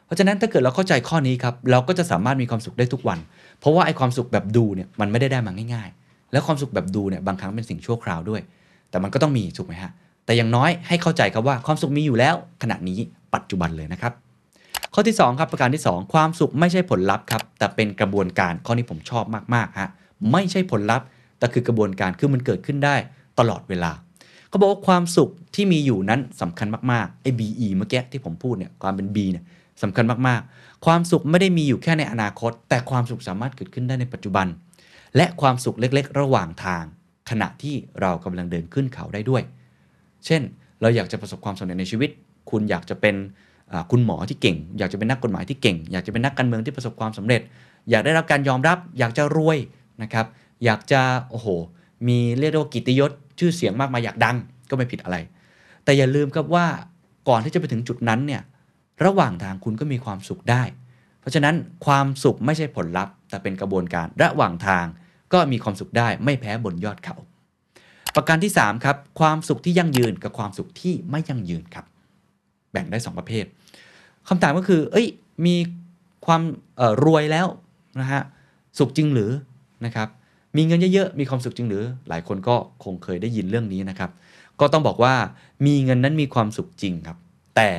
เพราะฉะนั้นถ้าเกิดเราเข้าใจข้อนี้ครับเราก็จะสามารถมีความสุขได้ทุกวัน เพราะว่าไอ้ความสุขแบบดูเนี่ยมันไม่ได้ได้มาง่าย ๆ แล้วความสุขแบบดูเนี่ยบางครั้งเป็นสิ่งชั่วคราวด้วย แต่มันก็ต้องมีถูกไหมฮะแต่อย่างน้อยให้เข้าใจครับว่าความสุขมีอยู่แล้ว ขณะนี้ปัจจุบันเลยนะครับข้อที่2ครับประการที่ 2 ความสุขไม่ใช่ผลลัพธ์ครับแต่เป็นกระบวนการข้อนี้ผมชอบมากๆฮะไม่ใช่ผลลัพธ์แต่คือกระบวนการคือมันเกิดขึ้นได้ตลอดเวลาเขาบอกว่าความสุขที่มีอยู่นั้นสำคัญมากๆไอ้ BE เมื่อกี้ที่ผมพูดเนี่ยความเป็น B เนี่ย สำคัญมากๆ ความสุขไม่ได้มีอยู่แค่ในอนาคต แต่ความสุขสามารถเกิดขึ้นได้ในปัจจุบัน และความสุขเล็กๆ ระหว่างทาง ขณะที่เรากำลังเดินขึ้นเขาได้ด้วย เช่น เราอยากจะประสบความสำเร็จในชีวิต คุณอยากจะเป็นคุณหมอที่เก่ง อยากจะเป็นนักกฎหมายที่เก่ง อยากจะเป็นนักการเมืองที่ประสบความสำเร็จ อยากได้รับการยอมรับ อยากจะรวยนะครับ อยากจะโอ้โห มีเรียกได้ว่ากิตติยศชื่อเสียงมากมายอยากดังก็ไม่ผิดอะไร แต่อย่าลืมครับว่าก่อนที่จะไปถึงจุดนั้นเนี่ย ระหว่างทางคุณก็มีความสุขได้ เพราะฉะนั้นความสุขไม่ใช่ผลลัพธ์ แต่เป็นกระบวนการระหว่างทางก็มีความสุขได้ไม่แพ้บนยอดเขา ประการที่ 3 ครับ ความสุขที่ยั่งยืนกับความสุขที่ไม่ยั่งยืนครับ แบ่งได้ 2 ประเภทคำถามก็คือ เอ้ย มีความรวยแล้วนะฮะสุขจริงหรือนะครับมีเงินเยอะๆ มีความสุขจริงหรือ หลายคนก็คงเคยได้ยินเรื่องนี้นะครับ ก็ต้องบอกว่ามีเงินนั้นมีความสุขจริงครับ แต่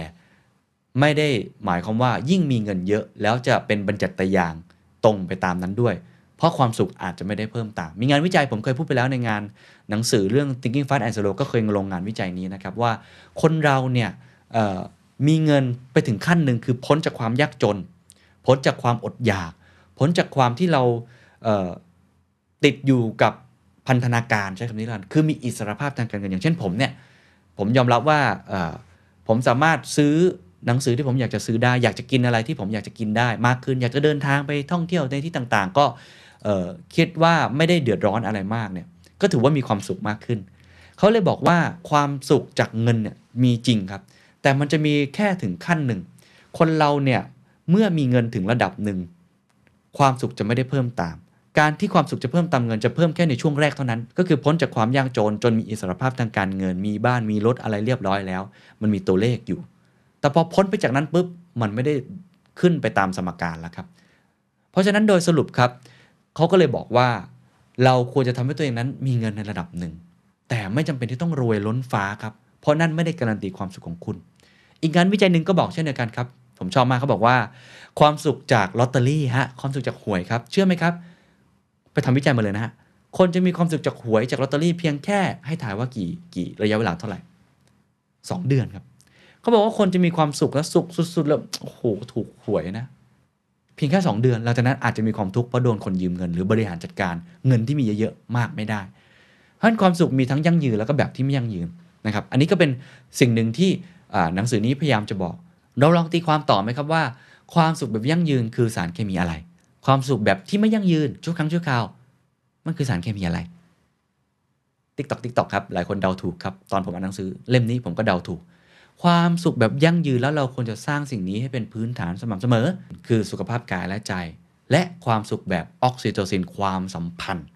ไม่ได้หมายความว่ายิ่งมีเงินเยอะ แล้วจะเป็นบรรจัตยางตรงไปตามนั้นด้วย เพราะความสุขอาจจะไม่ได้เพิ่มตาม มีงานวิจัยผมเคยพูดไปแล้วในงานหนังสือเรื่อง Thinking Fast and Slow ก็เคยลงงานวิจัยนี้นะครับว่าคนเราเนี่ยมีเงินไปถึงขั้นหนึ่งคือพ้นจากความยากจน พ้นจากความอดอยาก พ้นจากความที่เราเติดอยู่กับพันธนาการใช้คำนี้กันคือมีอิสรภาพทางการเงินอย่างเช่นผมเนี่ยผมยอมรับว่าผมสามารถซื้อ หนังสือที่ผมอยากจะซื้อได้ อยากจะกินอะไรที่ผมอยากจะกินได้มากขึ้น อยากจะเดินทางไปท่องเที่ยวในที่ต่างๆ ก็คิดว่าไม่ได้เดือดร้อนอะไรมากเนี่ยก็ถือว่ามีความสุขมากขึ้น เขาเลยบอกว่าความสุขจากเงินเนี่ยมีจริงครับ แต่มันจะมีแค่ถึงขั้นหนึ่ง คนเราเนี่ยเมื่อมีเงินถึงระดับหนึ่ง ความสุขจะไม่ได้เพิ่มตาม การที่ความสุขจะเพิ่มตามเงินจะเพิ่มแค่ในช่วงแรกเท่านั้น ก็คือพ้นจากความยากจนจนมีอิสรภาพทางการเงิน มีบ้านมีรถอะไรเรียบร้อยแล้ว มันมีตัวเลขอยู่ แต่พอพ้นไปจากนั้นปุ๊บมันไม่ได้ขึ้นไปตามสมการแล้วครับ เพราะฉะนั้นโดยสรุปครับเขาก็เลยบอกว่าเราควรจะทำให้ตัวเองนั้นมีเงินในระดับหนึ่ง แต่ไม่จำเป็นที่ต้องรวยล้นฟ้าครับ เพราะนั่นไม่ได้การันตีความสุขของคุณ อีกงานวิจัยหนึ่งก็บอกเช่นเดียวกันครับ ผมชอบมากเขาบอกว่า ความสุขจากลอตเตอรี่ฮะความสุขจากหวยครับ เชื่อไหมครับ ไปทำวิจัยมาเลยนะฮะคนจะมีความสุขจากหวยจากลอตเตอรี่เพียงแค่ให้ถ่ายว่ากี่กี่ระยะเวลาเท่าไหร่สองเดือนครับ เขาบอกว่าคนจะมีความสุขและสุขสุดๆแล้วโอ้โหถูกหวยนะเพียงแค่ 2 เดือนหลังจากนั้นอาจจะมีความทุกข์เพราะโดนคนยืมเงินหรือบริหารจัดการเงินที่มีเยอะๆมากไม่ได้เพราะฉะนั้นความสุขมีทั้งยั่งยืนแล้วก็แบบที่ไม่ยั่งยืนนะครับ อันนี้ก็เป็นสิ่งหนึ่งที่หนังสือนี้พยายามจะบอก เราลองตีความต่อไหมครับว่า ความสุขแบบยั่งยืนคือสารเคมีอะไร ความสุขแบบที่ไม่ยั่งยืนชั่วครั้งชั่วคราว มันคือสารเคมีอะไร tick tock tick tock ครับหลายคนเดาถูกครับตอนผมอ่านหนังสือเล่มนี้ผมก็เดาถูก ความสุขแบบยั่งยืนแล้วเราควรจะสร้างสิ่งนี้ให้เป็นพื้นฐานสม่ำเสมอ คือสุขภาพกายและใจ และความสุขแบบออกซิโตซินความสัมพันธ์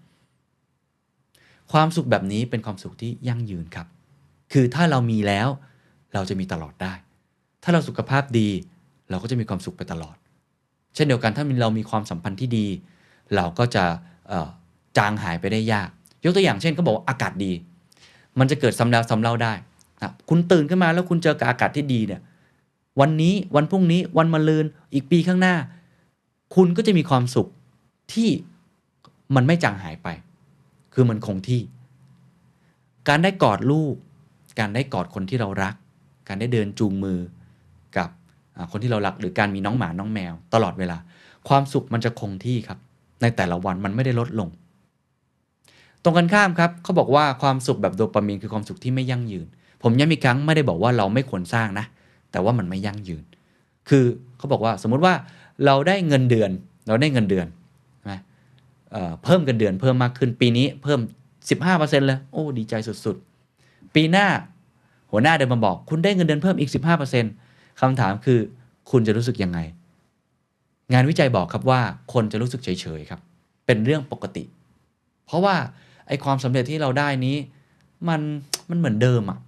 ความสุขแบบนี้เป็นความสุขที่ยั่งยืนครับ คือถ้าเรามีแล้วเราจะมีตลอดได้ ถ้าเราสุขภาพดี เราก็จะมีความสุขไปตลอด เช่นเดียวกันถ้าเรามีความสัมพันธ์ที่ดี เราก็จะจางหายไปได้ยาก ยกตัวอย่างเช่นเขาบอกอากาศดี มันจะเกิดซ้ำแล้วซ้ำเล่าได้ นะคุณตื่นขึ้นมาแล้วคุณเจอกับอากาศที่ดีเนี่ยวันนี้วันพรุ่งนี้วันมะรืนอีกปีข้างหน้า คุณก็จะมีความสุขที่มันไม่จางหายไป คือมันคงที่ การได้กอดลูก การได้กอดคนที่เรารัก การได้เดินจูงมือกับคนที่เรารัก หรือการมีน้องหมาน้องแมว ตลอดเวลา ความสุขมันจะคงที่ครับ ในแต่ละวันมันไม่ได้ลดลง ตรงกันข้ามครับเขาบอกว่าความสุขแบบโดปามีนคือความสุขที่ไม่ยั่งยืน ผมย้ำอีกครั้งไม่ได้บอกว่าเราไม่ควรสร้างนะ แต่ว่ามันไม่ยั่งยืน คือเขาบอกว่าสมมุติว่าเราได้เงินเดือน เราได้เงินเดือนใช่ไหมเเพิ่มเงินเดือนเพิ่มมากขึ้นปีนี้เพิ่ม 15%เลยโอ้ดีใจสุดๆ ปีหน้าหัวหน้าเดินมาบอก คุณได้เงินเดือนเพิ่มอีก 15%คำถามคือคุณจะรู้สึกยังไง งานวิจัยบอกครับว่าคนจะรู้สึกเฉยๆครับ เป็นเรื่องปกติ เพราะว่าไอความสำเร็จที่เราได้นี้ มันมันเหมือนเดิมอะ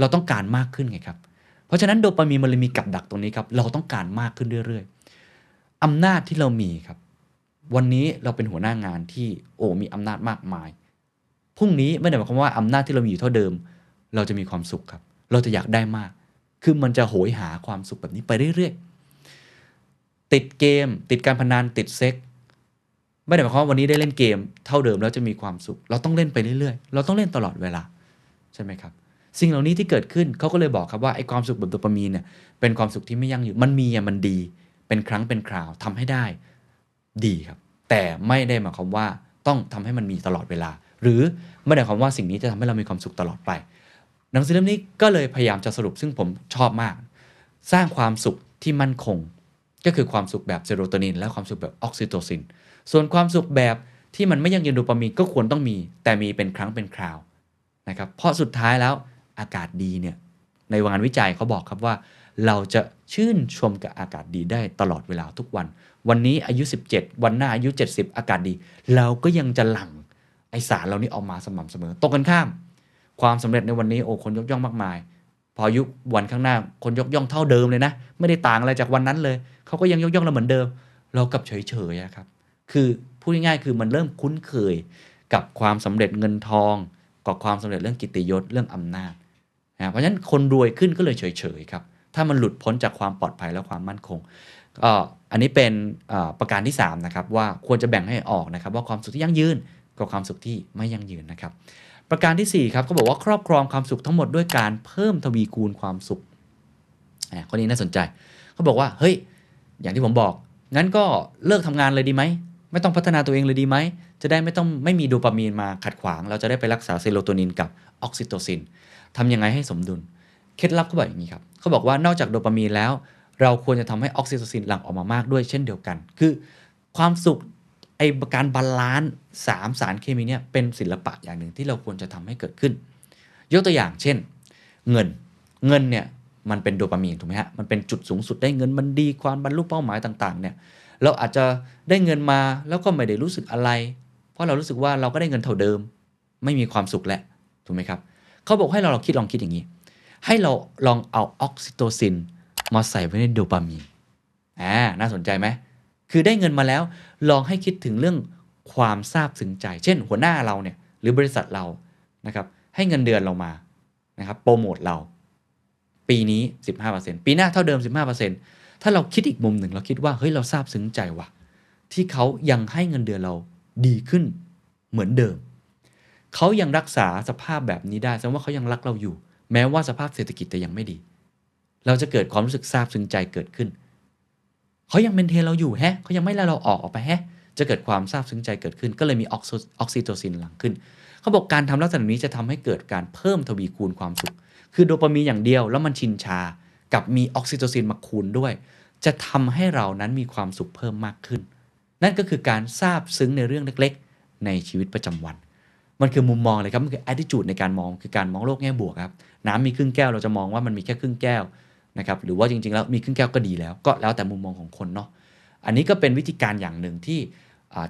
เราต้องการมากขึ้นไงครับ เพราะฉะนั้นโดปามีนมันเลยมีกับดักตรงนี้ครับ เราต้องการมากขึ้นเรื่อยๆอำนาจที่เรามีครับ วันนี้เราเป็นหัวหน้างานที่โอ้มีอำนาจมากมายพรุ่งนี้ไม่ได้หมายความว่าอำนาจที่เรามีอยู่เท่าเดิม เราจะมีความสุขครับ เราจะอยากได้มาก คือมันจะโหยหาความสุขแบบนี้ไปเรื่อยๆติดเกม ติดการพนันติดเซ็กไม่ได้หมายความว่าวันนี้ได้เล่นเกม เท่าเดิมแล้วจะมีความสุข เราต้องเล่นไปเรื่อยๆ เราต้องเล่นตลอดเวลาใช่ไหมครับ สิ่งเหล่านี้ที่เกิดขึ้นเขาก็เลยบอกครับว่าไอ้ความสุขแบบโดปามีนเนี่ยเป็นความสุขที่ไม่ยั่งยืนมันมีอะมันดี เป็นครั้งเป็นคราวทำให้ได้ดีครับ แต่ไม่ได้หมายความว่าต้องทำให้มันมีตลอดเวลา หรือไม่ได้หมายความว่าสิ่งนี้จะทำให้เรามีความสุขตลอดไปหนังสือเล่มนี้ก็เลยพยายามจะสรุปซึ่งผมชอบมาก สร้างความสุขที่มั่นคง ก็คือความสุขแบบเซโรโทนิน และความสุขแบบออกซิโตซิน ส่วนความสุขแบบที่มันไม่ยั่งยืนโดปามีนก็ควรต้องมี แต่มีเป็นครั้งเป็นคราวนะครับเพราะสุดท้ายแล้ว อากาศดีเนี่ยในงานวิจัยเขาบอกครับว่า เราจะชื่นชมกับอากาศดีได้ตลอดเวลาทุกวัน วันนี้อายุ 17 วันหน้าอายุ 70 อากาศดี เราก็ยังจะหลั่งไอสารเหล่านี้ออกมาสม่ำเสมอตรงกันข้าม ความสำเร็จในวันนี้โอ้คนยกย่องมากมาย พออายุวันข้างหน้าคนยกย่องเท่าเดิมเลยนะ ไม่ได้ต่างอะไรจากวันนั้นเลยเขาก็ยังยกย่องเราเหมือนเดิม เรากับเฉยๆอะครับคือพูดง่ายๆคือมันเริ่มคุ้นเคยกับความสำเร็จเงินทองกับความสำเร็จเรื่องกิตติยศเรื่องอำนาจ นะเพราะฉะนั้นคนรวยขึ้นก็เลยเฉยๆครับ ถ้ามันหลุดพ้นจากความปลอดภัยและความมั่นคงก็อันนี้เป็นประการที่3นะครับว่าควรจะแบ่งให้ออกนะครับ ว่าความสุขที่ยั่งยืนกับความสุขที่ไม่ยั่งยืนนะครับ ประการที่4ครับก็บอกว่าครอบครองความสุขทั้งหมดด้วยการเพิ่มทวีคูณความสุขอ่าข้อนี้น่าสนใจเขาบอกว่าเฮ้ยอย่างที่ผมบอก งั้นก็เลิกทำงานเลยดีไหมไม่ต้องพัฒนาตัวเองเลยดีไหมจะได้ไม่ต้องไม่มีโดปามีนมาขัดขวาง เราจะได้ไปรักษาเซโรโทนินกับออกซิโตซิน ทำยังไงให้สมดุล เคล็ดลับเขาบอกอย่างนี้ครับเขาบอกว่านอกจากโดปามีนแล้ว เราควรจะทำให้ออกซิโตซินหลั่งออกมามากด้วยเช่นเดียวกัน คือความสุขไอการ balance สามสารเคมีเนี่ยเป็นศิลปะอย่างหนึ่งที่เราควรจะทำให้เกิดขึ้น ยกตัวอย่างเช่น เงินเงินเนี่ยมันเป็นโดปามีนถูกไหมฮะมันเป็นจุดสูงสุดได้เงินมันดีความบรรลุเป้าหมายต่างๆเนี่ยเราอาจจะได้เงินมาแล้วก็ไม่ได้รู้สึกอะไร เพราะเรารู้สึกว่าเราก็ได้เงินเท่าเดิม ไม่มีความสุขแล้วถูกไหมครับ เขาบอกให้เราลองคิดลองคิดอย่างนี้ ให้เราลองเอาออกซิโตซินมาใส่ไว้ในโดปามีนอ่าน่าสนใจไหมคือได้เงินมาแล้ว ลองให้คิดถึงเรื่องความซาบซึ้งใจ เช่น หัวหน้าเราเนี่ยหรือบริษัทเรานะครับให้เงินเดือนเรามานะครับโปรโมทเรา ปีนี้ 15%ปีหน้าเท่าเดิม 15%ถ้าเราคิดอีกมุมหนึ่งเราคิดว่าเฮ้ยเราซาบซึ้งใจว่ะที่เขายังให้เงินเดือนเราดีขึ้นเหมือนเดิม เขายังรักษาสภาพแบบนี้ได้แสดงว่าเขายังรักเราอยู่ แม้ว่าสภาพเศรษฐกิจจะยังไม่ดี เราจะเกิดความรู้สึกซาบซึ้งใจเกิดขึ้น เขายังเมนเทนเราอยู่แฮะเขายังไม่ไล่เราออกออกไปแฮะ จะเกิดความซาบซึ้งใจเกิดขึ้น ก็เลยมีออกซิโตซินหลั่งขึ้น เขาบอกการทำลักษณะนี้จะทำให้เกิดการเพิ่มทวีคูณความสุข คือโดปามีนอย่างเดียวแล้วมันชินชา กับมีออกซิโตซินมาคูณด้วย จะทำให้เรานั้นมีความสุขเพิ่มมากขึ้น นั่นก็คือการซาบซึ้งในเรื่องเล็ก ๆ ในชีวิตประจำวัน มันคือมุมมองเลยครับ มันคือ attitude ในการมองคือการมองโลกแง่บวกครับ น้ำมีครึ่งแก้วเราจะมองว่ามันมีแค่ครึ่งแก้วนะครับหรือว่าจริงๆแล้วมีครึ่งแก้วก็ดีแล้ว ก็แล้วแต่มุมมองของคนเนาะอันนี้ก็เป็นวิธีการอย่างหนึ่งที่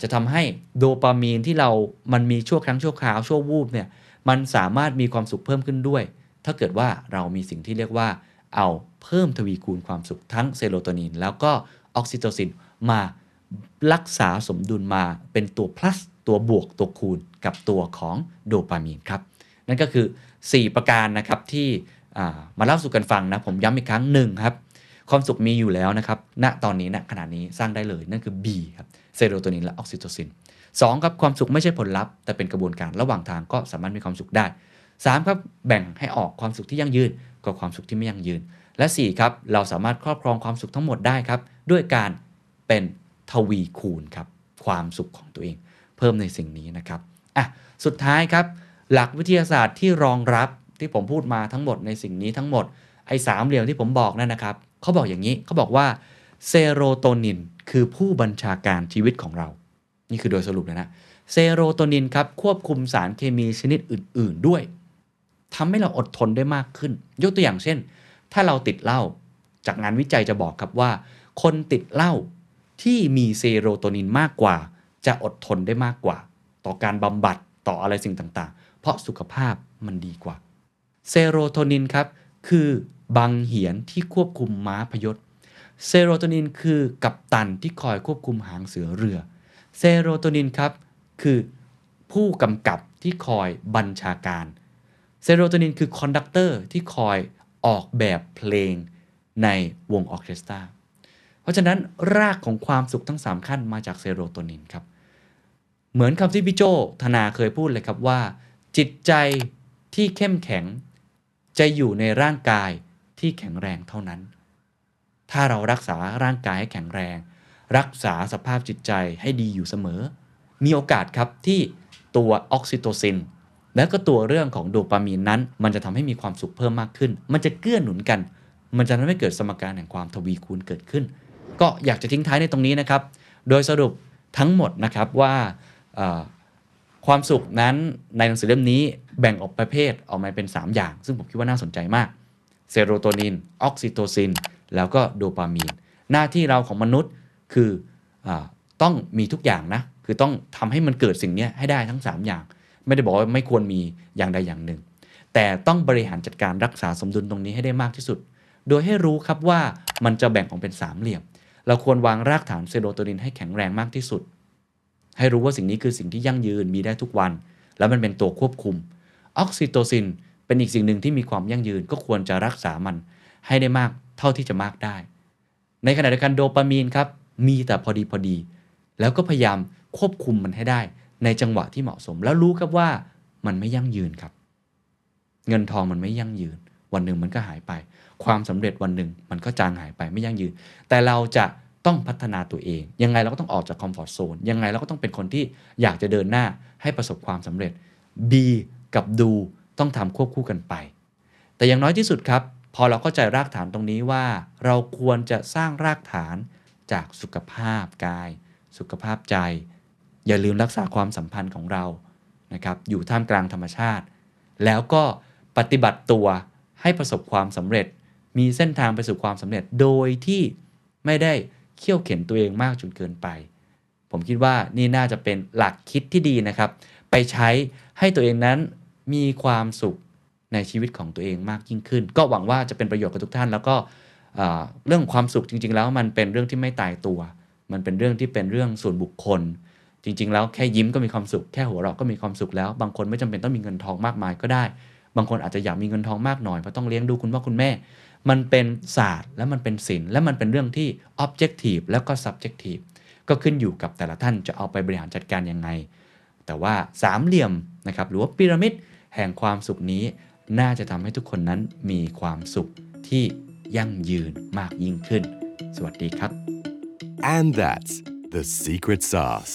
จะทำให้โดปามีนที่เรามันมีชั่วครั้งชั่วคราวชั่ววูบเนี่ยมันสามารถมีความสุขเพิ่มขึ้นด้วย ถ้าเกิดว่าเรามีสิ่งที่เรียกว่าเอาเพิ่มทวีคูณความสุขทั้งเซโรโทนิน แล้วก็ออกซิโตซินมารักษาสมดุลมาเป็นตัว plus ตัวบวกตัวคูณ กับตัวของโดปามีนครับ นั่นก็คือ 4 ประการนะครับที่มาเล่าสู่กันฟังนะ ผมย้ำอีกครั้งหนึ่งครับ ความสุขมีอยู่แล้วนะครับณตอนนี้ณขณะนี้สร้างได้เลยนั่นคือ B ครับเซโรโทนินและออกซิโตซิน 2 ครับ ความสุขไม่ใช่ผลลัพธ์แต่เป็นกระบวนการระหว่างทางก็สามารถมีความสุขได้ 3 ครับแบ่งให้ออกความสุขที่ยั่งยืนกับความสุขที่ไม่ยั่งยืน และ 4 ครับ เราสามารถครอบครองความสุขทั้งหมดได้ครับ ด้วยการเป็นทวีคูณครับความสุขของตัวเอง เพิ่มในสิ่งนี้นะครับ อะสุดท้ายครับ หลักวิทยาศาสตร์ที่รองรับที่ผมพูดมาทั้งหมดในสิ่งนี้ทั้งหมดไอ้สามเหลี่ยมที่ผมบอกนั่นนะครับเขาบอกอย่างนี้เขาบอกว่าเซโรโทนินคือผู้บัญชาการชีวิตของเรา นี่คือโดยสรุปเลยนะเซโรโทนินครับควบคุมสารเคมีชนิดอื่น ๆด้วยทำให้เราอดทนได้มากขึ้น ยกตัวอย่างเช่น ถ้าเราติดเหล้าจากงานวิจัยจะบอกครับว่า คนติดเหล้าที่มีเซโรโทนินมากกว่า จะอดทนได้มากกว่า ต่อการบำบัดต่ออะไรสิ่งต่างๆ เพราะสุขภาพมันดีกว่า เซโรโทนินครับ คือบังเหียนที่ควบคุมม้าพยศ เซโรโทนินคือกัปตันที่คอยควบคุมหางเสือเรือ เซโรโทนินครับ คือผู้กำกับที่คอยบัญชาการ เซโรโทนินคือ conductor ที่คอยออกแบบเพลงในวงออเคสตรา เพราะฉะนั้นรากของความสุขทั้ง 3 ขั้นมาจากเซโรโทนินครับ เหมือนคำที่พี่โจ้ ธนาเคยพูดเลยครับว่า จิตใจที่เข้มแข็ง จะอยู่ในร่างกายที่แข็งแรงเท่านั้น ถ้าเรารักษาร่างกายให้แข็งแรง รักษาสภาพจิตใจให้ดีอยู่เสมอ มีโอกาสครับที่ตัวออกซิโตซิน และก็ตัวเรื่องของโดปามีนนั้น มันจะทำให้มีความสุขเพิ่มมากขึ้น มันจะเกื้อหนุนกัน มันจะทำให้เกิดสมการแห่งความทวีคูณเกิดขึ้น ก็อยากจะทิ้งท้ายในตรงนี้นะครับ โดยสรุปทั้งหมดนะครับว่า ความสุขนั้นในหนังสือเล่มนี้แบ่งออกประเภทออกมาเป็น 3 อย่าง ซึ่งผมคิดว่าน่าสนใจมากเซโรโทนิน ออกซิโตซิน แล้วก็โดปามีน หน้าที่เราของมนุษย์คืออต้องมีทุกอย่างนะ คือต้องทำให้มันเกิดสิ่งนี้ให้ได้ทั้ง 3 อย่าง ไม่ได้บอกว่าไม่ควรมีอย่างใดอย่างหนึ่ง แต่ต้องบริหารจัดการรักษาสมดุลตรงนี้ให้ได้มากที่สุด โดยให้รู้ครับว่ามันจะแบ่งออกเป็นสามเหลี่ยม เราควรวางรากฐานเซโรโทนินให้แข็งแรงมากที่สุด ให้รู้ว่าสิ่งนี้คือสิ่งที่ยั่งยืนมีได้ทุกวัน แล้วมันเป็นตัวควบคุม ออกซิโตซิน เป็นอีกสิ่งหนึ่งที่มีความยั่งยืนก็ควรจะรักษามัน ให้ได้มากเท่าที่จะมากได้ ในขณะเดียวกันโดปามีนครับมีแต่พอดีพอดี แล้วก็พยายามควบคุมมันให้ได้ ในจังหวะที่เหมาะสม แล้วรู้ครับว่ามันไม่ยั่งยืนครับ เงินทองมันไม่ยั่งยืน วันหนึ่งมันก็หายไป ความสำเร็จวันหนึ่งมันก็จางหายไปไม่ยั่งยืน แต่เราจะ ต้องพัฒนาตัวเอง ยังไงเราก็ต้องออกจากคอมฟอร์ทโซนยังไงเราก็ต้องเป็นคนที่อยากจะเดินหน้าให้ประสบความสำเร็จ B กับดูต้องทำควบคู่กันไป แต่อย่างน้อยที่สุดครับ พอเราเข้าใจรากฐานตรงนี้ว่า เราควรจะสร้างรากฐานจากสุขภาพกาย สุขภาพใจ อย่าลืมรักษาความสัมพันธ์ของเรานะครับอยู่ท่ามกลางธรรมชาติ แล้วก็ปฏิบัติตัวให้ประสบความสำเร็จ มีเส้นทางไปสู่ความสำเร็จโดยที่ไม่ได้ เขี่ยวเข็นตัวเองมากจนเกินไป ผมคิดว่านี่น่าจะเป็นหลักคิดที่ดีนะครับ ไปใช้ให้ตัวเองนั้นมีความสุขในชีวิตของตัวเองมากยิ่งขึ้น ก็หวังว่าจะเป็นประโยชน์กับทุกท่าน แล้วก็เอ่อเรื่องความสุขจริง ๆ แล้วมันเป็นเรื่องที่ไม่ตายตัว มันเป็นเรื่องที่เป็นเรื่องส่วนบุคคล จริง ๆ แล้วแค่ยิ้มก็มีความสุขแค่หัวเราะก็มีความสุขแล้ว บางคนไม่จำเป็นต้องมีเงินทองมากมายก็ได้ บางคนอาจจะอยากมีเงินทองมากหน่อยเพราะต้องเลี้ยงดูคุณพ่อคุณแม่ มันเป็นศาสตร์และมันเป็นศิลป์และมันเป็นเรื่องที่ objective แล้วก็ subjective ก็ขึ้นอยู่กับแต่ละท่านจะเอาไปบริหารจัดการยังไง แต่ว่าสามเหลี่ยมนะครับหรือว่าพีระมิดแห่งความสุขนี้ น่าจะทำให้ทุกคนนั้นมีความสุขที่ยั่งยืนมากยิ่งขึ้น สวัสดีครับ
And that's the secret sauce.